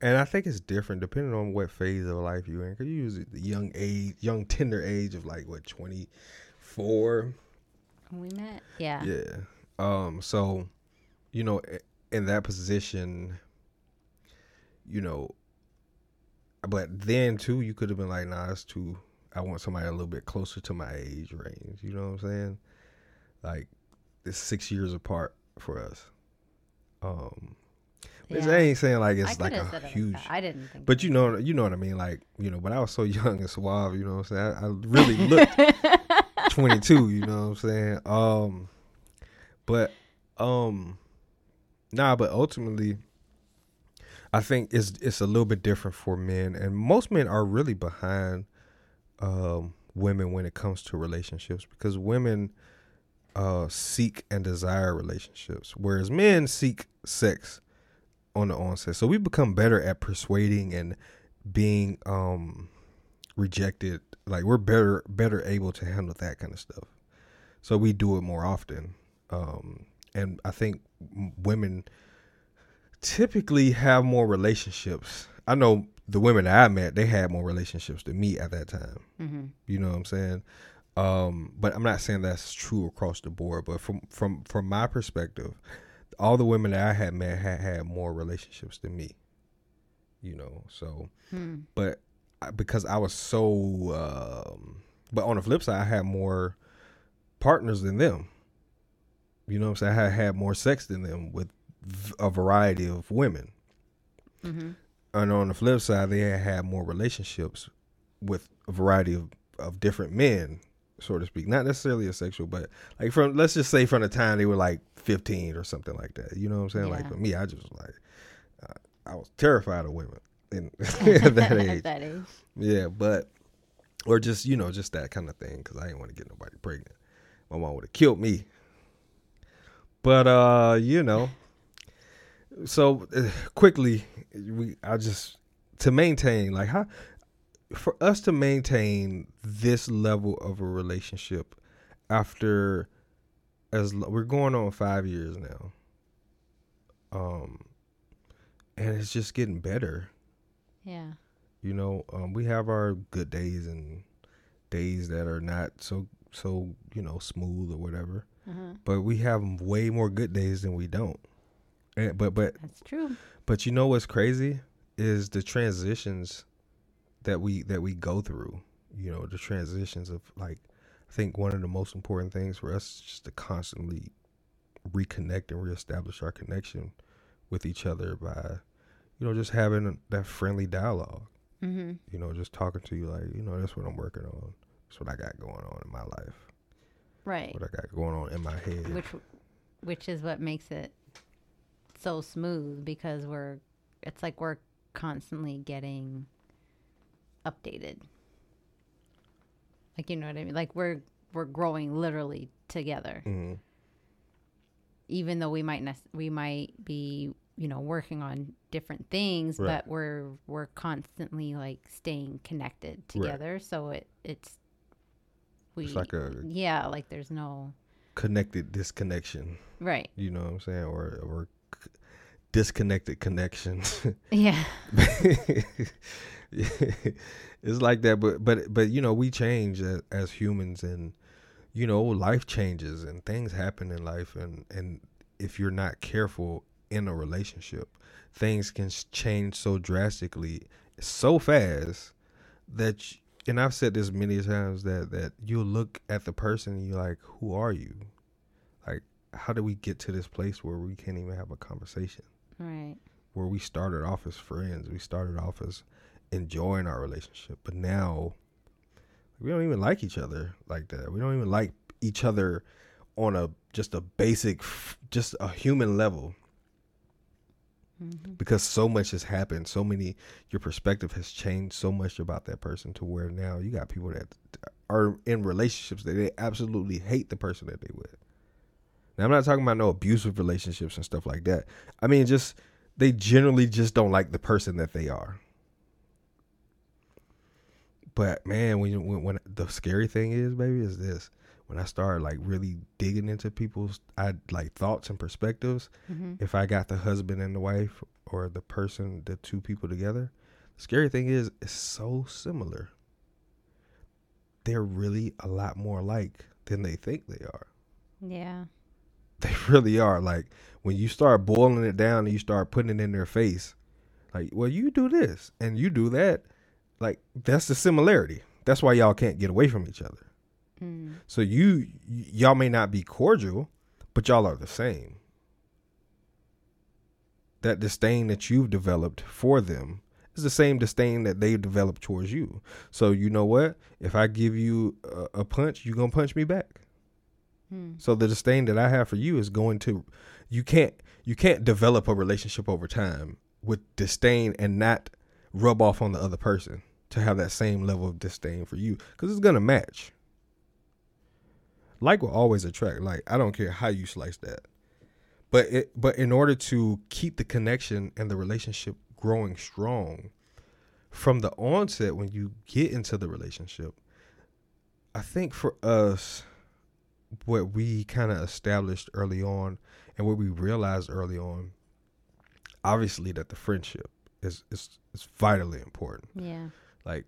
and I think it's different depending on what phase of life you're in. Cause you use the young age, young tender age of like what 24. When we met. Yeah. Yeah. Um. So, you know, in that position, you know, but then too, you could have been like, nah, it's too. I want somebody a little bit closer to my age range. You know what I'm saying? Like, it's six years apart for us. Um, which I ain't saying like it's like a it like huge. I didn't think. But you know, you know what I mean. Like, you know, but I was so young and suave. You know what I'm saying? I, I really looked 22. You know what I'm saying? Um, but um, nah. But ultimately, I think it's it's a little bit different for men, and most men are really behind um women when it comes to relationships because women uh seek and desire relationships, whereas men seek sex on the onset. So we become better at persuading and being um rejected. Like we're better better able to handle that kind of stuff. So we do it more often. Um and I think women typically have more relationships. I know the women that I met, they had more relationships than me at that time. hmm You know what I'm saying? Um, but I'm not saying that's true across the board. But from from from my perspective, all the women that I had met had had more relationships than me. You know, so Hmm. but because I was so, um, but on the flip side, I had more partners than them. You know what I'm saying? I had more sex than them with a variety of women. Mm-hmm. And on the flip side, they had had more relationships with a variety of, of different men, so to speak. Not necessarily a sexual, but like from, let's just say from the time they were like 15 or something like that. You know what I'm saying? Like for me, I just was like, uh, I was terrified of women in, at that age. At that age. Yeah, but or just you know just that kind of thing because I didn't want to get nobody pregnant. My mom would have killed me. But uh, you know, so uh, quickly we I just to maintain like how for us to maintain this level of a relationship after as we're going on five years now. Um, and it's just getting better Yeah. you know um, we have our good days and days that are not so so you know smooth or whatever Uh-huh. but we have way more good days than we don't and, but but That's true. but you know what's crazy is the transitions that we that we go through you know the transitions of like i think one of the most important things for us is just to constantly reconnect and reestablish our connection with each other by you know just having that friendly dialogue Mm-hmm. you know, just talking to you like, you know, that's what I'm working on. That's what I got going on in my life. Right. What I got going on in my head. Which, which is what makes it so smooth because we're, it's like we're constantly getting updated. Like you know what I mean? Like we're we're growing literally together. Mhm. even though we might nec- we might be you know working on different things Right. but we're we're constantly like staying connected together so it it's we It's like a yeah like there's no connected disconnection. right You know what I'm saying? Or or c- disconnected connection. yeah it's like that, but but but you know, we change as, as humans, and you know, life changes and things happen in life, and and if you're not careful in a relationship, things can change so drastically, so fast that. And I've said this many times that that you'll look at the person and you're like, who are you? Like, how did we get to this place where we can't even have a conversation? right where we started off as friends. We started off as enjoying our relationship, but now we don't even like each other like that. We don't even like each other on a just a basic, just a human level hmm because so much has happened. So many, your perspective has changed so much about that person to where now you got people that are in relationships that they absolutely hate the person that they with. Now I'm not talking about no abusive relationships and stuff like that. I mean, just they generally just don't like the person that they are. But man, when when, when the scary thing is, baby, is this: when I start like really digging into people's, I like thoughts and perspectives. hmm If I got the husband and the wife, or the person, the two people together, the scary thing is, it's so similar. They're really a lot more alike than they think they are yeah they really are. Like when you start boiling it down and you start putting it in their face, like, well, you do this and you do that. Like that's the similarity. That's why y'all can't get away from each other. Mm. So you y'all may not be cordial, but y'all are the same. That disdain that you've developed for them is the same disdain that they've developed towards you. So you know what? If I give you a, a punch, you're gonna punch me back. Mm. So the disdain that I have for you is going to you can't you can't develop a relationship over time with disdain and not rub off on the other person to have that same level of disdain for you cuz it's going to match. Like will always attract. Like I don't care how you slice that. But it but in order to keep the connection and the relationship growing strong from the onset when you get into the relationship, I think for us what we kind of established early on and what we realized early on obviously that the friendship is is, is vitally important yeah like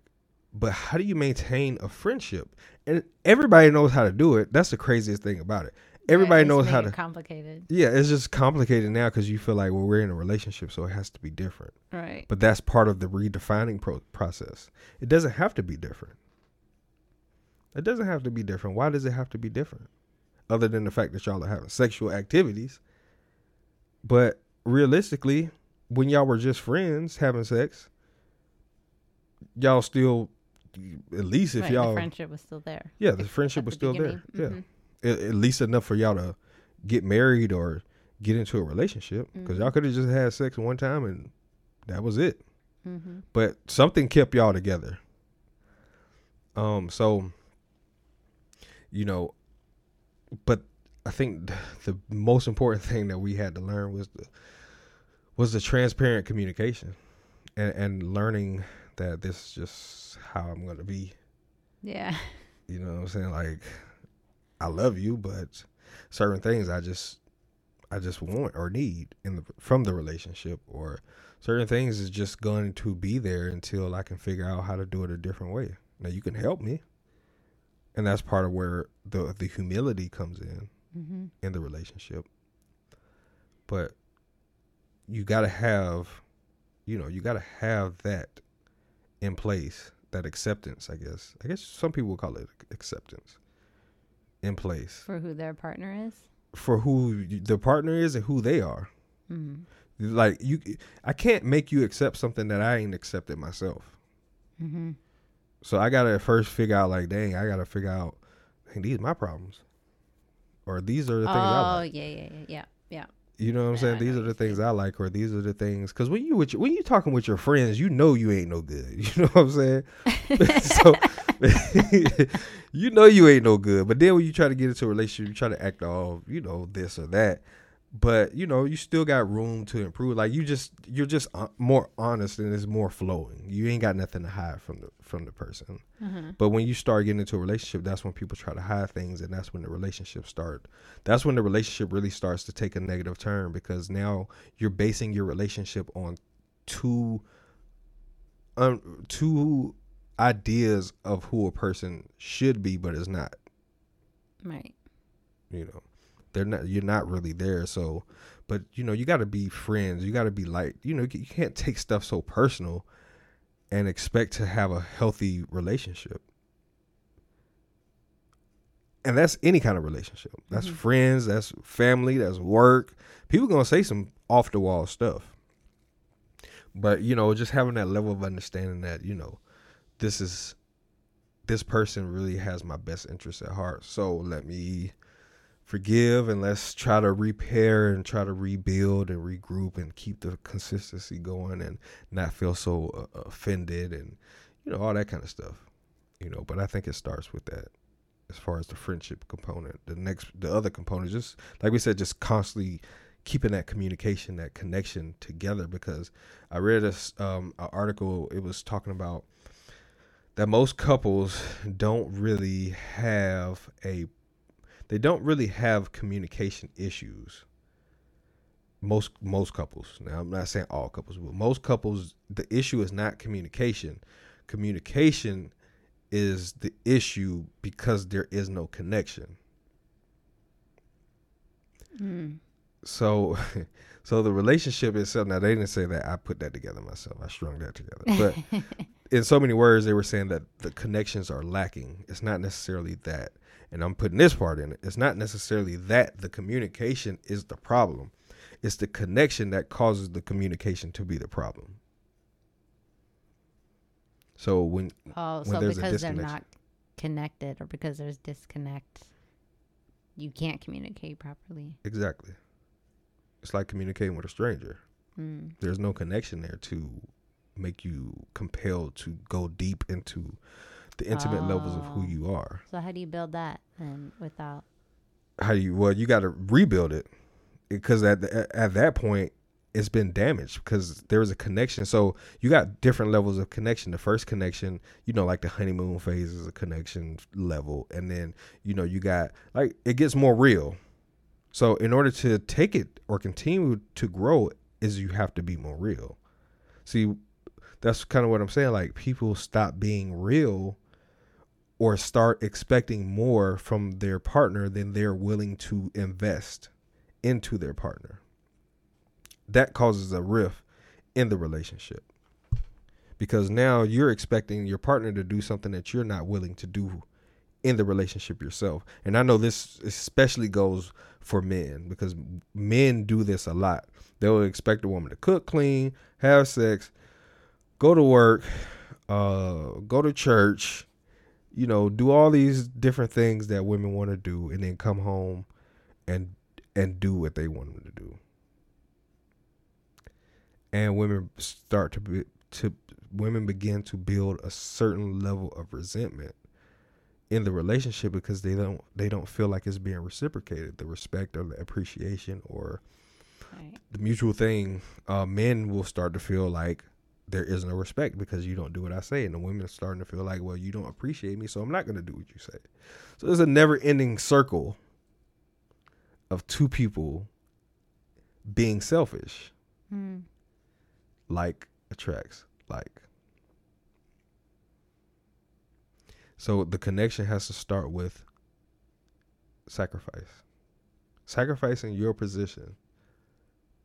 but how do you maintain a friendship and everybody knows how to do it that's the craziest thing about it everybody just knows how to. complicated. Yeah, it's just complicated now because you feel like well we're in a relationship, so it has to be different. Right. But that's part of the redefining pro- process. It doesn't have to be different. It doesn't have to be different. Why does it have to be different? Other than the fact that y'all are having sexual activities. But realistically, when y'all were just friends having sex, y'all still, at least if right, y'all, the friendship was still there. yeah, the friendship at was the still beginning. there. Mhm. Yeah, at, at least enough for y'all to get married or get into a relationship because Mhm. y'all could have just had sex one time and that was it Mhm. but something kept y'all together. Um, so you know, but I think the most important thing that we had to learn was the was the transparent communication and and learning that this is just how I'm gonna be. Yeah. You know what I'm saying? Like I love you, but certain things I just I just want or need in the from the relationship or certain things is just going to be there until I can figure out how to do it a different way. Now you can help me. And that's part of where the the humility comes in Mm-hmm. in the relationship. But you got to have you know, you got to have that in place, that acceptance, I guess. I guess some people call it acceptance in place For who their partner is. for who the partner is and who they are. Mm-hmm. Like you I can't make you accept something that I ain't accepted myself. Mm-hmm. So I gotta first figure out like, dang, I gotta figure out, dang, these are my problems, or these are the Oh things I like. yeah, yeah, yeah, yeah, yeah. You know what I'm saying? These are the things I like, or these are the things. Because when you with your, when you talking with your friends, you know you ain't no good. You know what I'm saying? so you know you ain't no good. But then when you try to get into a relationship, you try to act all you know this or that. But you know you still got room to improve. Like you just you're just uh, more honest and it's more flowing. You ain't got nothing to hide from the from the person. Mm-hmm. But when you start getting into a relationship, that's when people try to hide things, and that's when the relationship start. That's when the relationship really starts to take a negative turn because now you're basing your relationship on two, um, two ideas of who a person should be, but is not. Right. You know, they're not. You're not really there. So, but you know, you got to be friends. You got to be like, you know, you can't take stuff so personal and expect to have a healthy relationship. And that's any kind of relationship. That's Mhm. friends, that's family, that's work. People going to say some off the wall stuff. But, you know, just having that level of understanding that, you know, this is this person really has my best interest at heart. So let me forgive and let's try to repair and try to rebuild and regroup and keep the consistency going and not feel so uh, offended and you know all that kind of stuff you know but i think it starts with that as far as the friendship component. The next the other component just like we said just constantly keeping that communication that connection together because i read this um an article it was talking about that most couples don't really have a they don't really have communication issues. Most most couples. Now I'm not saying all couples, but most couples the issue is not communication. Communication is the issue because there is no connection. Mm. So so the relationship itself now they didn't say that I put that together myself. I strung that together. But in so many words they were saying that the connections are lacking. It's not necessarily that. And I'm putting this part in it. It's not necessarily that the communication is the problem. It's the connection that causes the communication to be the problem. So when Oh, when so there's a because they're not connected or because there's disconnect, you can't communicate properly. exactly. It's like communicating with a stranger. Mm. There's no connection there to make you compelled to go deep into the intimate levels of who Oh. you are. So how do you build that and without? how do you well you got to rebuild it because at the, at that point it's been damaged because there was a connection so you got different levels of connection the first connection you know like the honeymoon phase is a connection level and then you know you got like it gets more real so in order to take it or continue to grow is you have to be more real see that's kind of what i'm saying like people stop being real or start expecting more from their partner than they're willing to invest into their partner. That causes a rift in the relationship. Because now you're expecting your partner to do something that you're not willing to do in the relationship yourself. And I know this especially goes for men because men do this a lot. They'll expect a woman to cook, clean, have sex, go to work, uh, go to church, you know, do all these different things that women want to do, and then come home and and do what they want them to do. And women start to be, to women begin to build a certain level of resentment in the relationship because they don't they don't feel like it's being reciprocated the respect or the appreciation or right. the mutual thing uh, men will start to feel like there is no respect because you don't do what I say. And the women are starting to feel like, well, you don't appreciate me, so I'm not going to do what you say. So there's a never ending circle of two people being selfish. Mm. Like attracts like. So the connection has to start with sacrifice. Sacrificing your position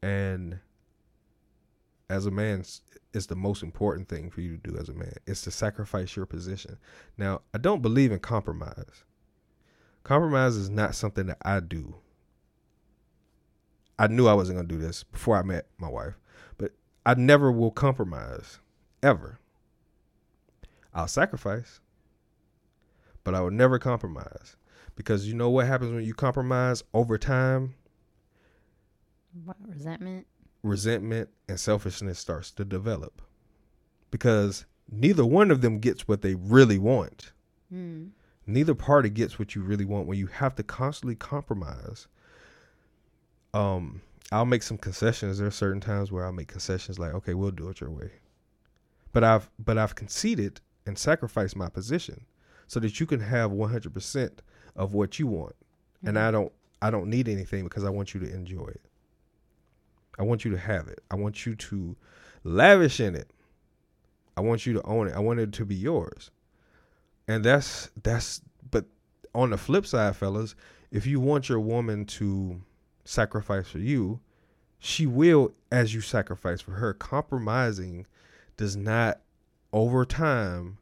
and as a man is the most important thing for you to do as a man. Is to sacrifice your position. Now, I don't believe in compromise. Compromise is not something that I do. I knew I wasn't going to do this before I met my wife, but I never will compromise ever. I'll sacrifice, but I will never compromise because you know what happens when you compromise over time? What resentment? Resentment and selfishness starts to develop because neither one of them gets what they really want. Mm. Neither party gets what you really want when you have to constantly compromise. Um, I'll make some concessions. There are certain times where I'll make concessions like, okay, we'll do it your way. But I've but I've conceded and sacrificed my position so that you can have 100% of what you want. Mm-hmm. And I don't I don't need anything because I want you to enjoy it. I want you to have it. I want you to lavish in it. I want you to own it. I want it to be yours. And that's that's but on the flip side, fellas, if you want your woman to sacrifice for you, she will as you sacrifice for her. Compromising does not over time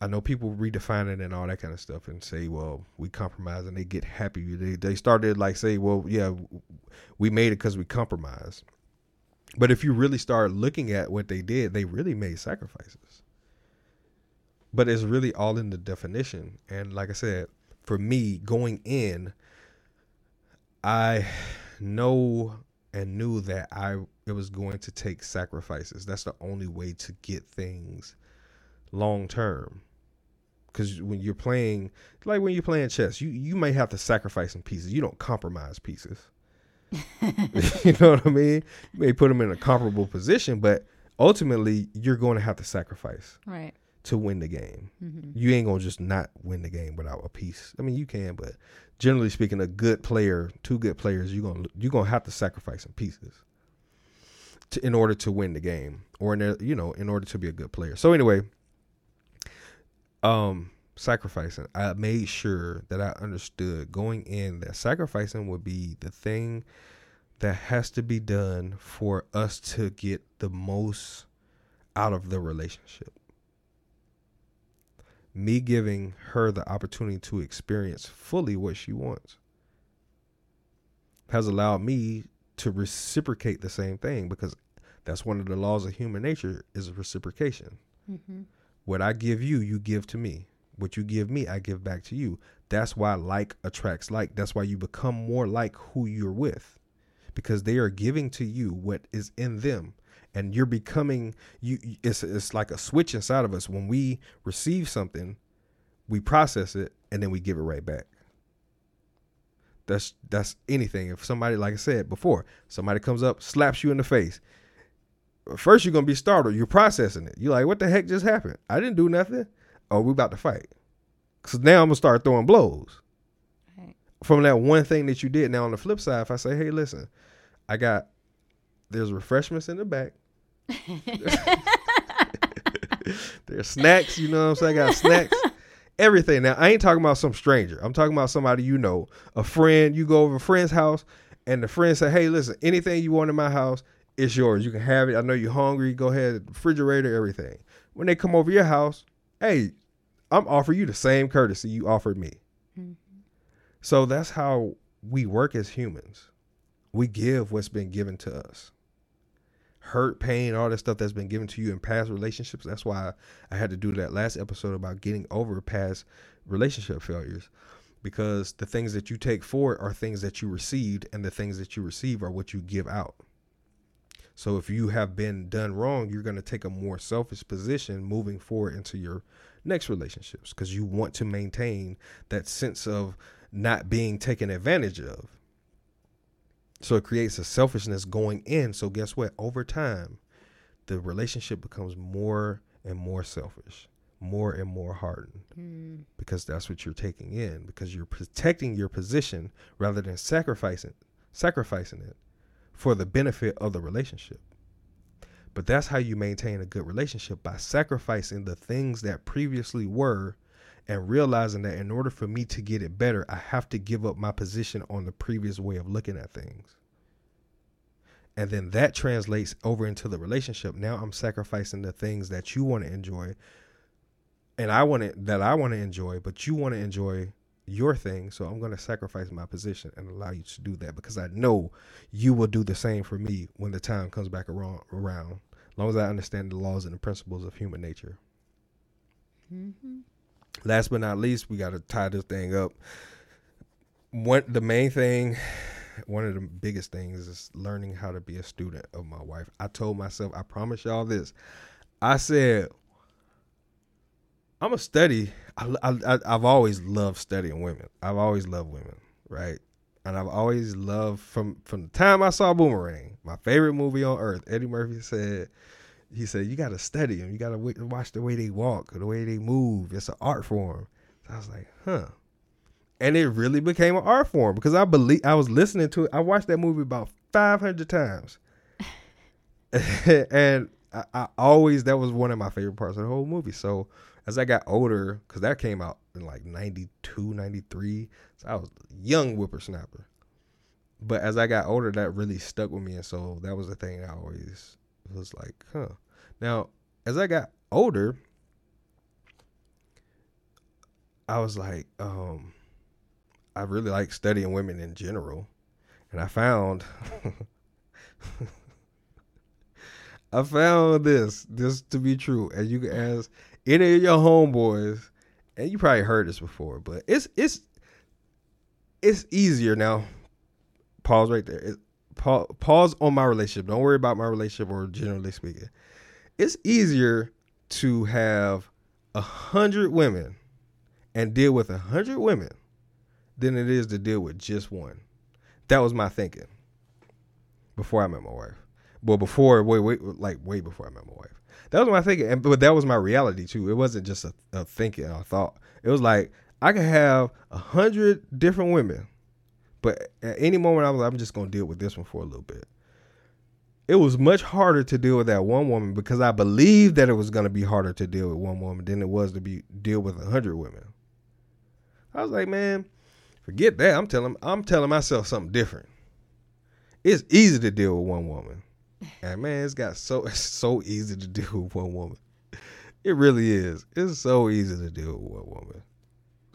I know people redefine it and all that kind of stuff and say, well, we compromise and they get happy. They, they started like say, well, yeah, we made it because we compromised. But if you really start looking at what they did, they really made sacrifices. But it's really all in the definition. And like I said, for me, going in, I know and knew that I it was going to take sacrifices. That's the only way to get things long term because when you're playing like when you're playing chess you you may have to sacrifice some pieces. You don't compromise pieces. You know what i mean? You may put them in a comparable position but ultimately you're going to have to sacrifice right. to win the game. Mm-hmm. you ain't gonna just not win the game without a piece. I mean you can but generally speaking a good player two good players you're gonna you're gonna have to sacrifice some pieces to, in order to win the game or in you know in order to be a good player. So anyway um sacrificing. I made sure that i understood going in that sacrificing would be the thing that has to be done for us to get the most out of the relationship. Me giving her the opportunity to experience fully what she wants has allowed me to reciprocate the same thing because that's one of the laws of human nature is reciprocation. Mm-hmm. What I give you, you give to me. What you give me, I give back to you. That's why like attracts like. That's why you become more like who you're with because they are giving to you what is in them and you're becoming you it's it's like a switch inside of us when we receive something we process it and then we give it right back that's that's anything if somebody like i said before somebody comes up slaps you in the face first you're gonna be startled. You're processing it. You're like, what the heck just happened? I didn't do nothing. Oh, we about to fight. Cause now I'm gonna start throwing blows. Right. From that one thing that you did. Now on the flip side, if I say, hey, listen, I got there's refreshments in the back. there's snacks, you know what I'm saying? I got snacks. everything. Now, I ain't talking about some stranger. I'm talking about somebody you know, a friend. You go over a friend's house, and the friend say, "Hey, listen, anything you want in my house, it's yours. You can have it. I know you're hungry. Go ahead, refrigerator, everything." When they come over your house, hey, I'm offering you the same courtesy you offered me. Mm-hmm. So that's how we work as humans. We give what's been given to us hurt, pain, all that stuff that's been given to you in past relationships. That's why I had to do that last episode about getting over past relationship failures. Because the things that you take forward are things that you received, and the things that you receive are what you give out. So if you have been done wrong, you're going to take a more selfish position moving forward into your next relationships because you want to maintain that sense of not being taken advantage of. So it creates a selfishness going in. So guess what? Over time, the relationship becomes more and more selfish, more and more hardened, mm. because that's what you're taking in. Because you're protecting your position rather than sacrificing sacrificing it for the benefit of the relationship. But that's how you maintain a good relationship by sacrificing the things that previously were and realizing that in order for me to get it better, I have to give up my position on the previous way of looking at things. And then that translates over into the relationship. Now I'm sacrificing the things that you want to enjoy and I want it that I want to enjoy, but you want to enjoy your thing. So I'm going to sacrifice my position and allow you to do that because I know you will do the same for me when the time comes back around. around as long as I understand the laws and the principles of human nature. Mm-hmm last but not least, we got to tie this thing up. One, the main thing, one of the biggest things is learning how to be a student of my wife. I told myself, I promise y'all this. I said, I'm a study. I, I, I've always loved studying women. I've always loved women, right? And I've always loved from from the time I saw Boomerang, my favorite movie on earth. Eddie Murphy said, he said you got to study them. You got to watch the way they walk, the way they move. It's an art form. So I was like, huh. And it really became an art form because I believe I was listening to it. I watched that movie about 500 times. and I, I, always, that was one of my favorite parts of the whole movie. So as I got older, because that came out in like 92, 93. So I was young whippersnapper. But as I got older, that really stuck with me. And so that was the thing I always was like, huh. Now, as I got older, I was like, um, I really like studying women in general. And I found I found this this to be true. And you can ask any of your homeboys, and you probably heard this before, but it's it's it's easier now. Pause right there. It, pause, pause on my relationship. Don't worry about my relationship or generally speaking. It's easier to have a hundred women and deal with a hundred women than it is to deal with just one. That was my thinking before I met my wife. Well, before, wait, wait, like way before I met my wife. That was my thinking, and but that was my reality too. It wasn't just a, a thinking or a thought. It was like I could have a hundred different women but at any moment, I was I'm just gonna deal with this one for a little bit. It was much harder to deal with that one woman because I believed that it was gonna be harder to deal with one woman than it was to be deal with a hundred women. I was like, man, forget that. I'm telling I'm telling myself something different. It's easy to deal with one woman. And man, it's got so it's so easy to deal with one woman. It really is. It's so easy to deal with one woman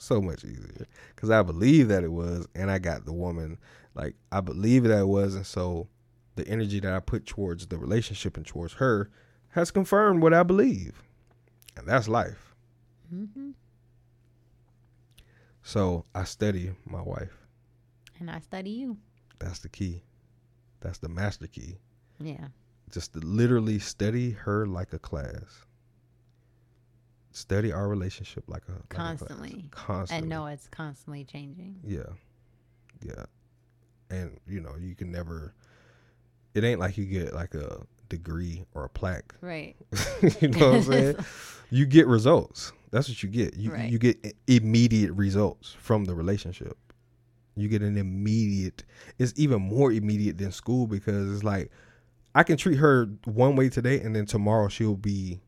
so much easier because I believe that it was, and I got the woman. Like I believe that it was, and so the energy that I put towards the relationship and towards her has confirmed what I believe, and that's life. Mm-hmm. So I study my wife, and I study you. That's the key. That's the master key. Yeah. Just literally study her like a class study our relationship like a constantly, like a constantly, and know it's constantly changing. Yeah, yeah, and you know you can never. It ain't like you get like a degree or a plaque, right? you know what I'm saying? you get results. That's what you get. You right. you get immediate results from the relationship. You get an immediate. It's even more immediate than school because it's like I can treat her one way today, and then tomorrow she'll be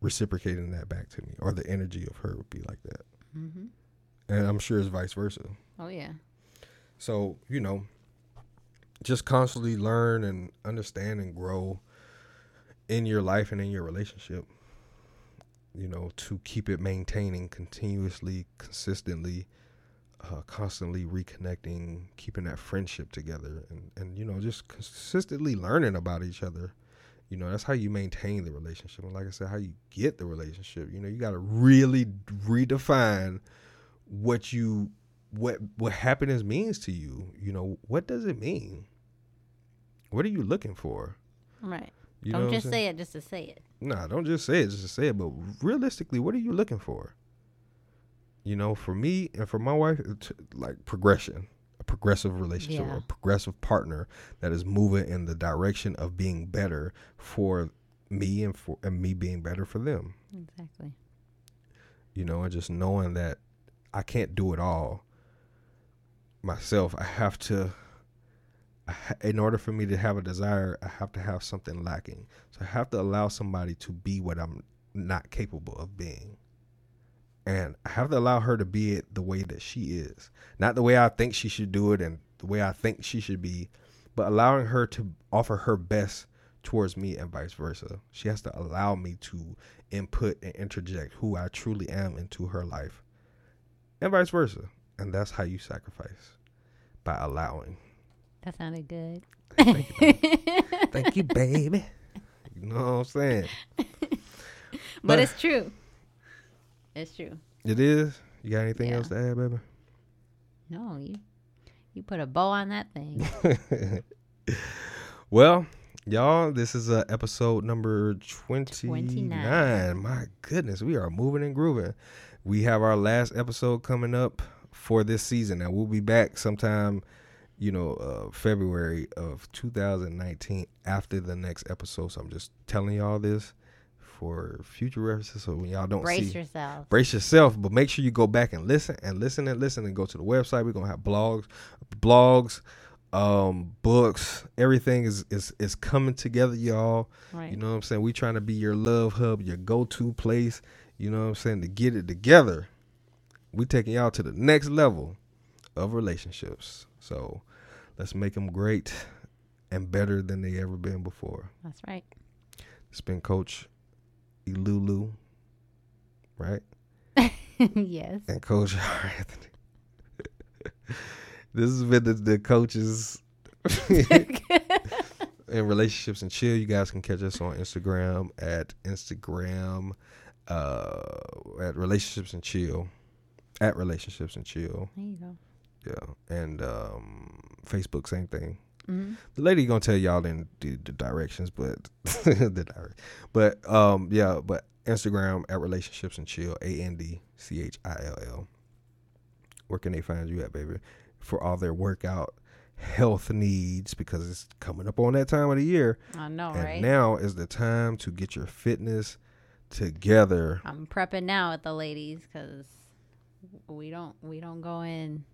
reciprocating that back to me, or the energy of her would be like that. Mm-hmm. and I'm sure it's vice versa. Oh yeah. So, you know, just constantly learn and understand and grow in your life and in your relationship, you know, to keep it maintaining continuously, consistently, uh, constantly reconnecting, keeping that friendship together, and, and, you know, just consistently learning about each other. You know, that's how you maintain the relationship. And like I said, how you get the relationship. You know, you got to really redefine what you what what happiness means to you. You know, what does it mean? What are you looking for? Right. You Don't just say it just to say it. Nah, don't just say it just to say it, but realistically, what are you looking for? You know, for me and for my wife, it's like progression, a progressive relationship, Yeah. a progressive partner that is moving in the direction of being better for me and for and me being better for them. Exactly. You know, and just knowing that I can't do it all myself. I have to in order for me to have a desire, I have to have something lacking. So I have to allow somebody to be what I'm not capable of being. And I have to allow her to be it the way that she is. Not the way I think she should do it and the way I think she should be, but allowing her to offer her best towards me and vice versa. She has to allow me to input and interject who I truly am into her life. And vice versa. And that's how you sacrifice by allowing. That sounded good. Thank you, baby. Thank you, baby. You know what I'm saying? But, But- it's true. It's true. It is. You got anything Yeah. else to add, baby? No, you you put a bow on that thing. well, y'all, this is uh, episode number 29. 29. My goodness, we are moving and grooving. We have our last episode coming up for this season. and we'll be back sometime, you know, uh, February of 2019 after the next episode. So I'm just telling y'all this for future references so when y'all don't Brace see yourself. brace yourself but make sure you go back and listen and listen and listen and go to the website. We're gonna have blogs blogs um books. Everything is is is coming together y'all. Right. you know what i'm saying? We trying to be your love hub your go-to place you know what i'm saying to get it together. We taking y'all to the next level of relationships. So let's make them great and better than they ever been before. That's right. it's been coach Elulu, right yes. and Coach R. Anthony. this has been the, the coaches in relationships and chill. You guys can catch us on Instagram at Instagram uh, at relationships and chill at relationships and chill. There you go. Yeah, and um, Facebook same thing. Hmm The lady gonna tell y'all in the, the directions, but the direct, but um, yeah, but Instagram at relationships and chill, A N D C H I L L. Where can they find you at, baby? For all their workout health needs, because it's coming up on that time of the year, I know, and right? now is the time to get your fitness together. I'm prepping now with the ladies because we don't we don't go in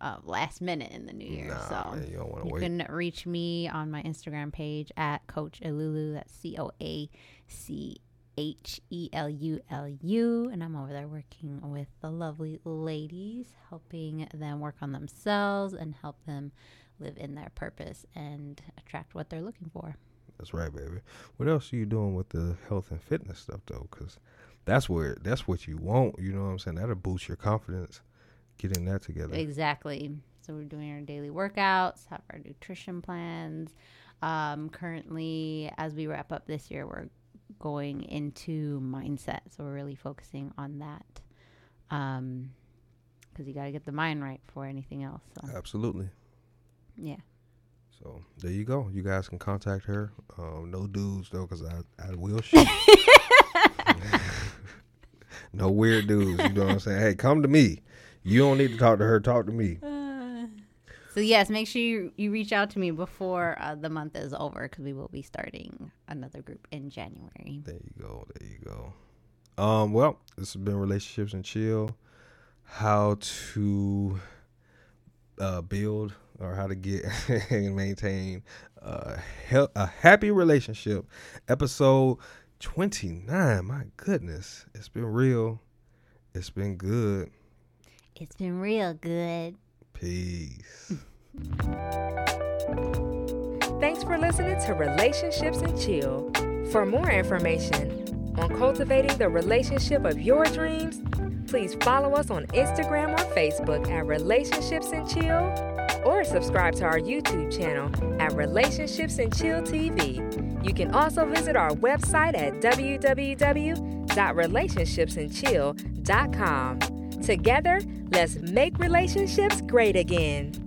uh, last minute in the new year. Nah, so man, you don't you can reach me on my Instagram page at Coach Elulu. That's C O A C H E L U L U. And I'm over there working with the lovely ladies, helping them work on themselves and help them live in their purpose and attract what they're looking for. That's right, baby. What else are you doing with the health and fitness stuff though? Because that's where that's what you want. You know what I'm saying? That'll boost your confidence. Getting that together. Exactly. So we're doing our daily workouts, have our nutrition plans. Um, currently, as we wrap up this year, we're going into mindset. So we're really focusing on that. Um, because you got to get the mind right for anything else. So Absolutely. yeah, So there you go. You guys can contact her. Um, no dudes though, because I I will shoot. no weird dudes. You know what I'm saying? Hey, come to me. You don't need to talk to her. Talk to me. So yes, make sure you, you reach out to me before uh, the month is over because we will be starting another group in January. There you go. There you go. Um. Well, this has been relationships and chill. How to uh, build or how to get and maintain a, hel- a happy relationship. Episode twenty nine. My goodness, it's been real. It's been good. It's been real good. Peace. Thanks for listening to Relationships and Chill. For more information on cultivating the relationship of your dreams, please follow us on Instagram or Facebook at Relationships and Chill or subscribe to our YouTube channel at Relationships and Chill TV. You can also visit our website at www.relationshipsandchill.com. Together, let's make relationships great again.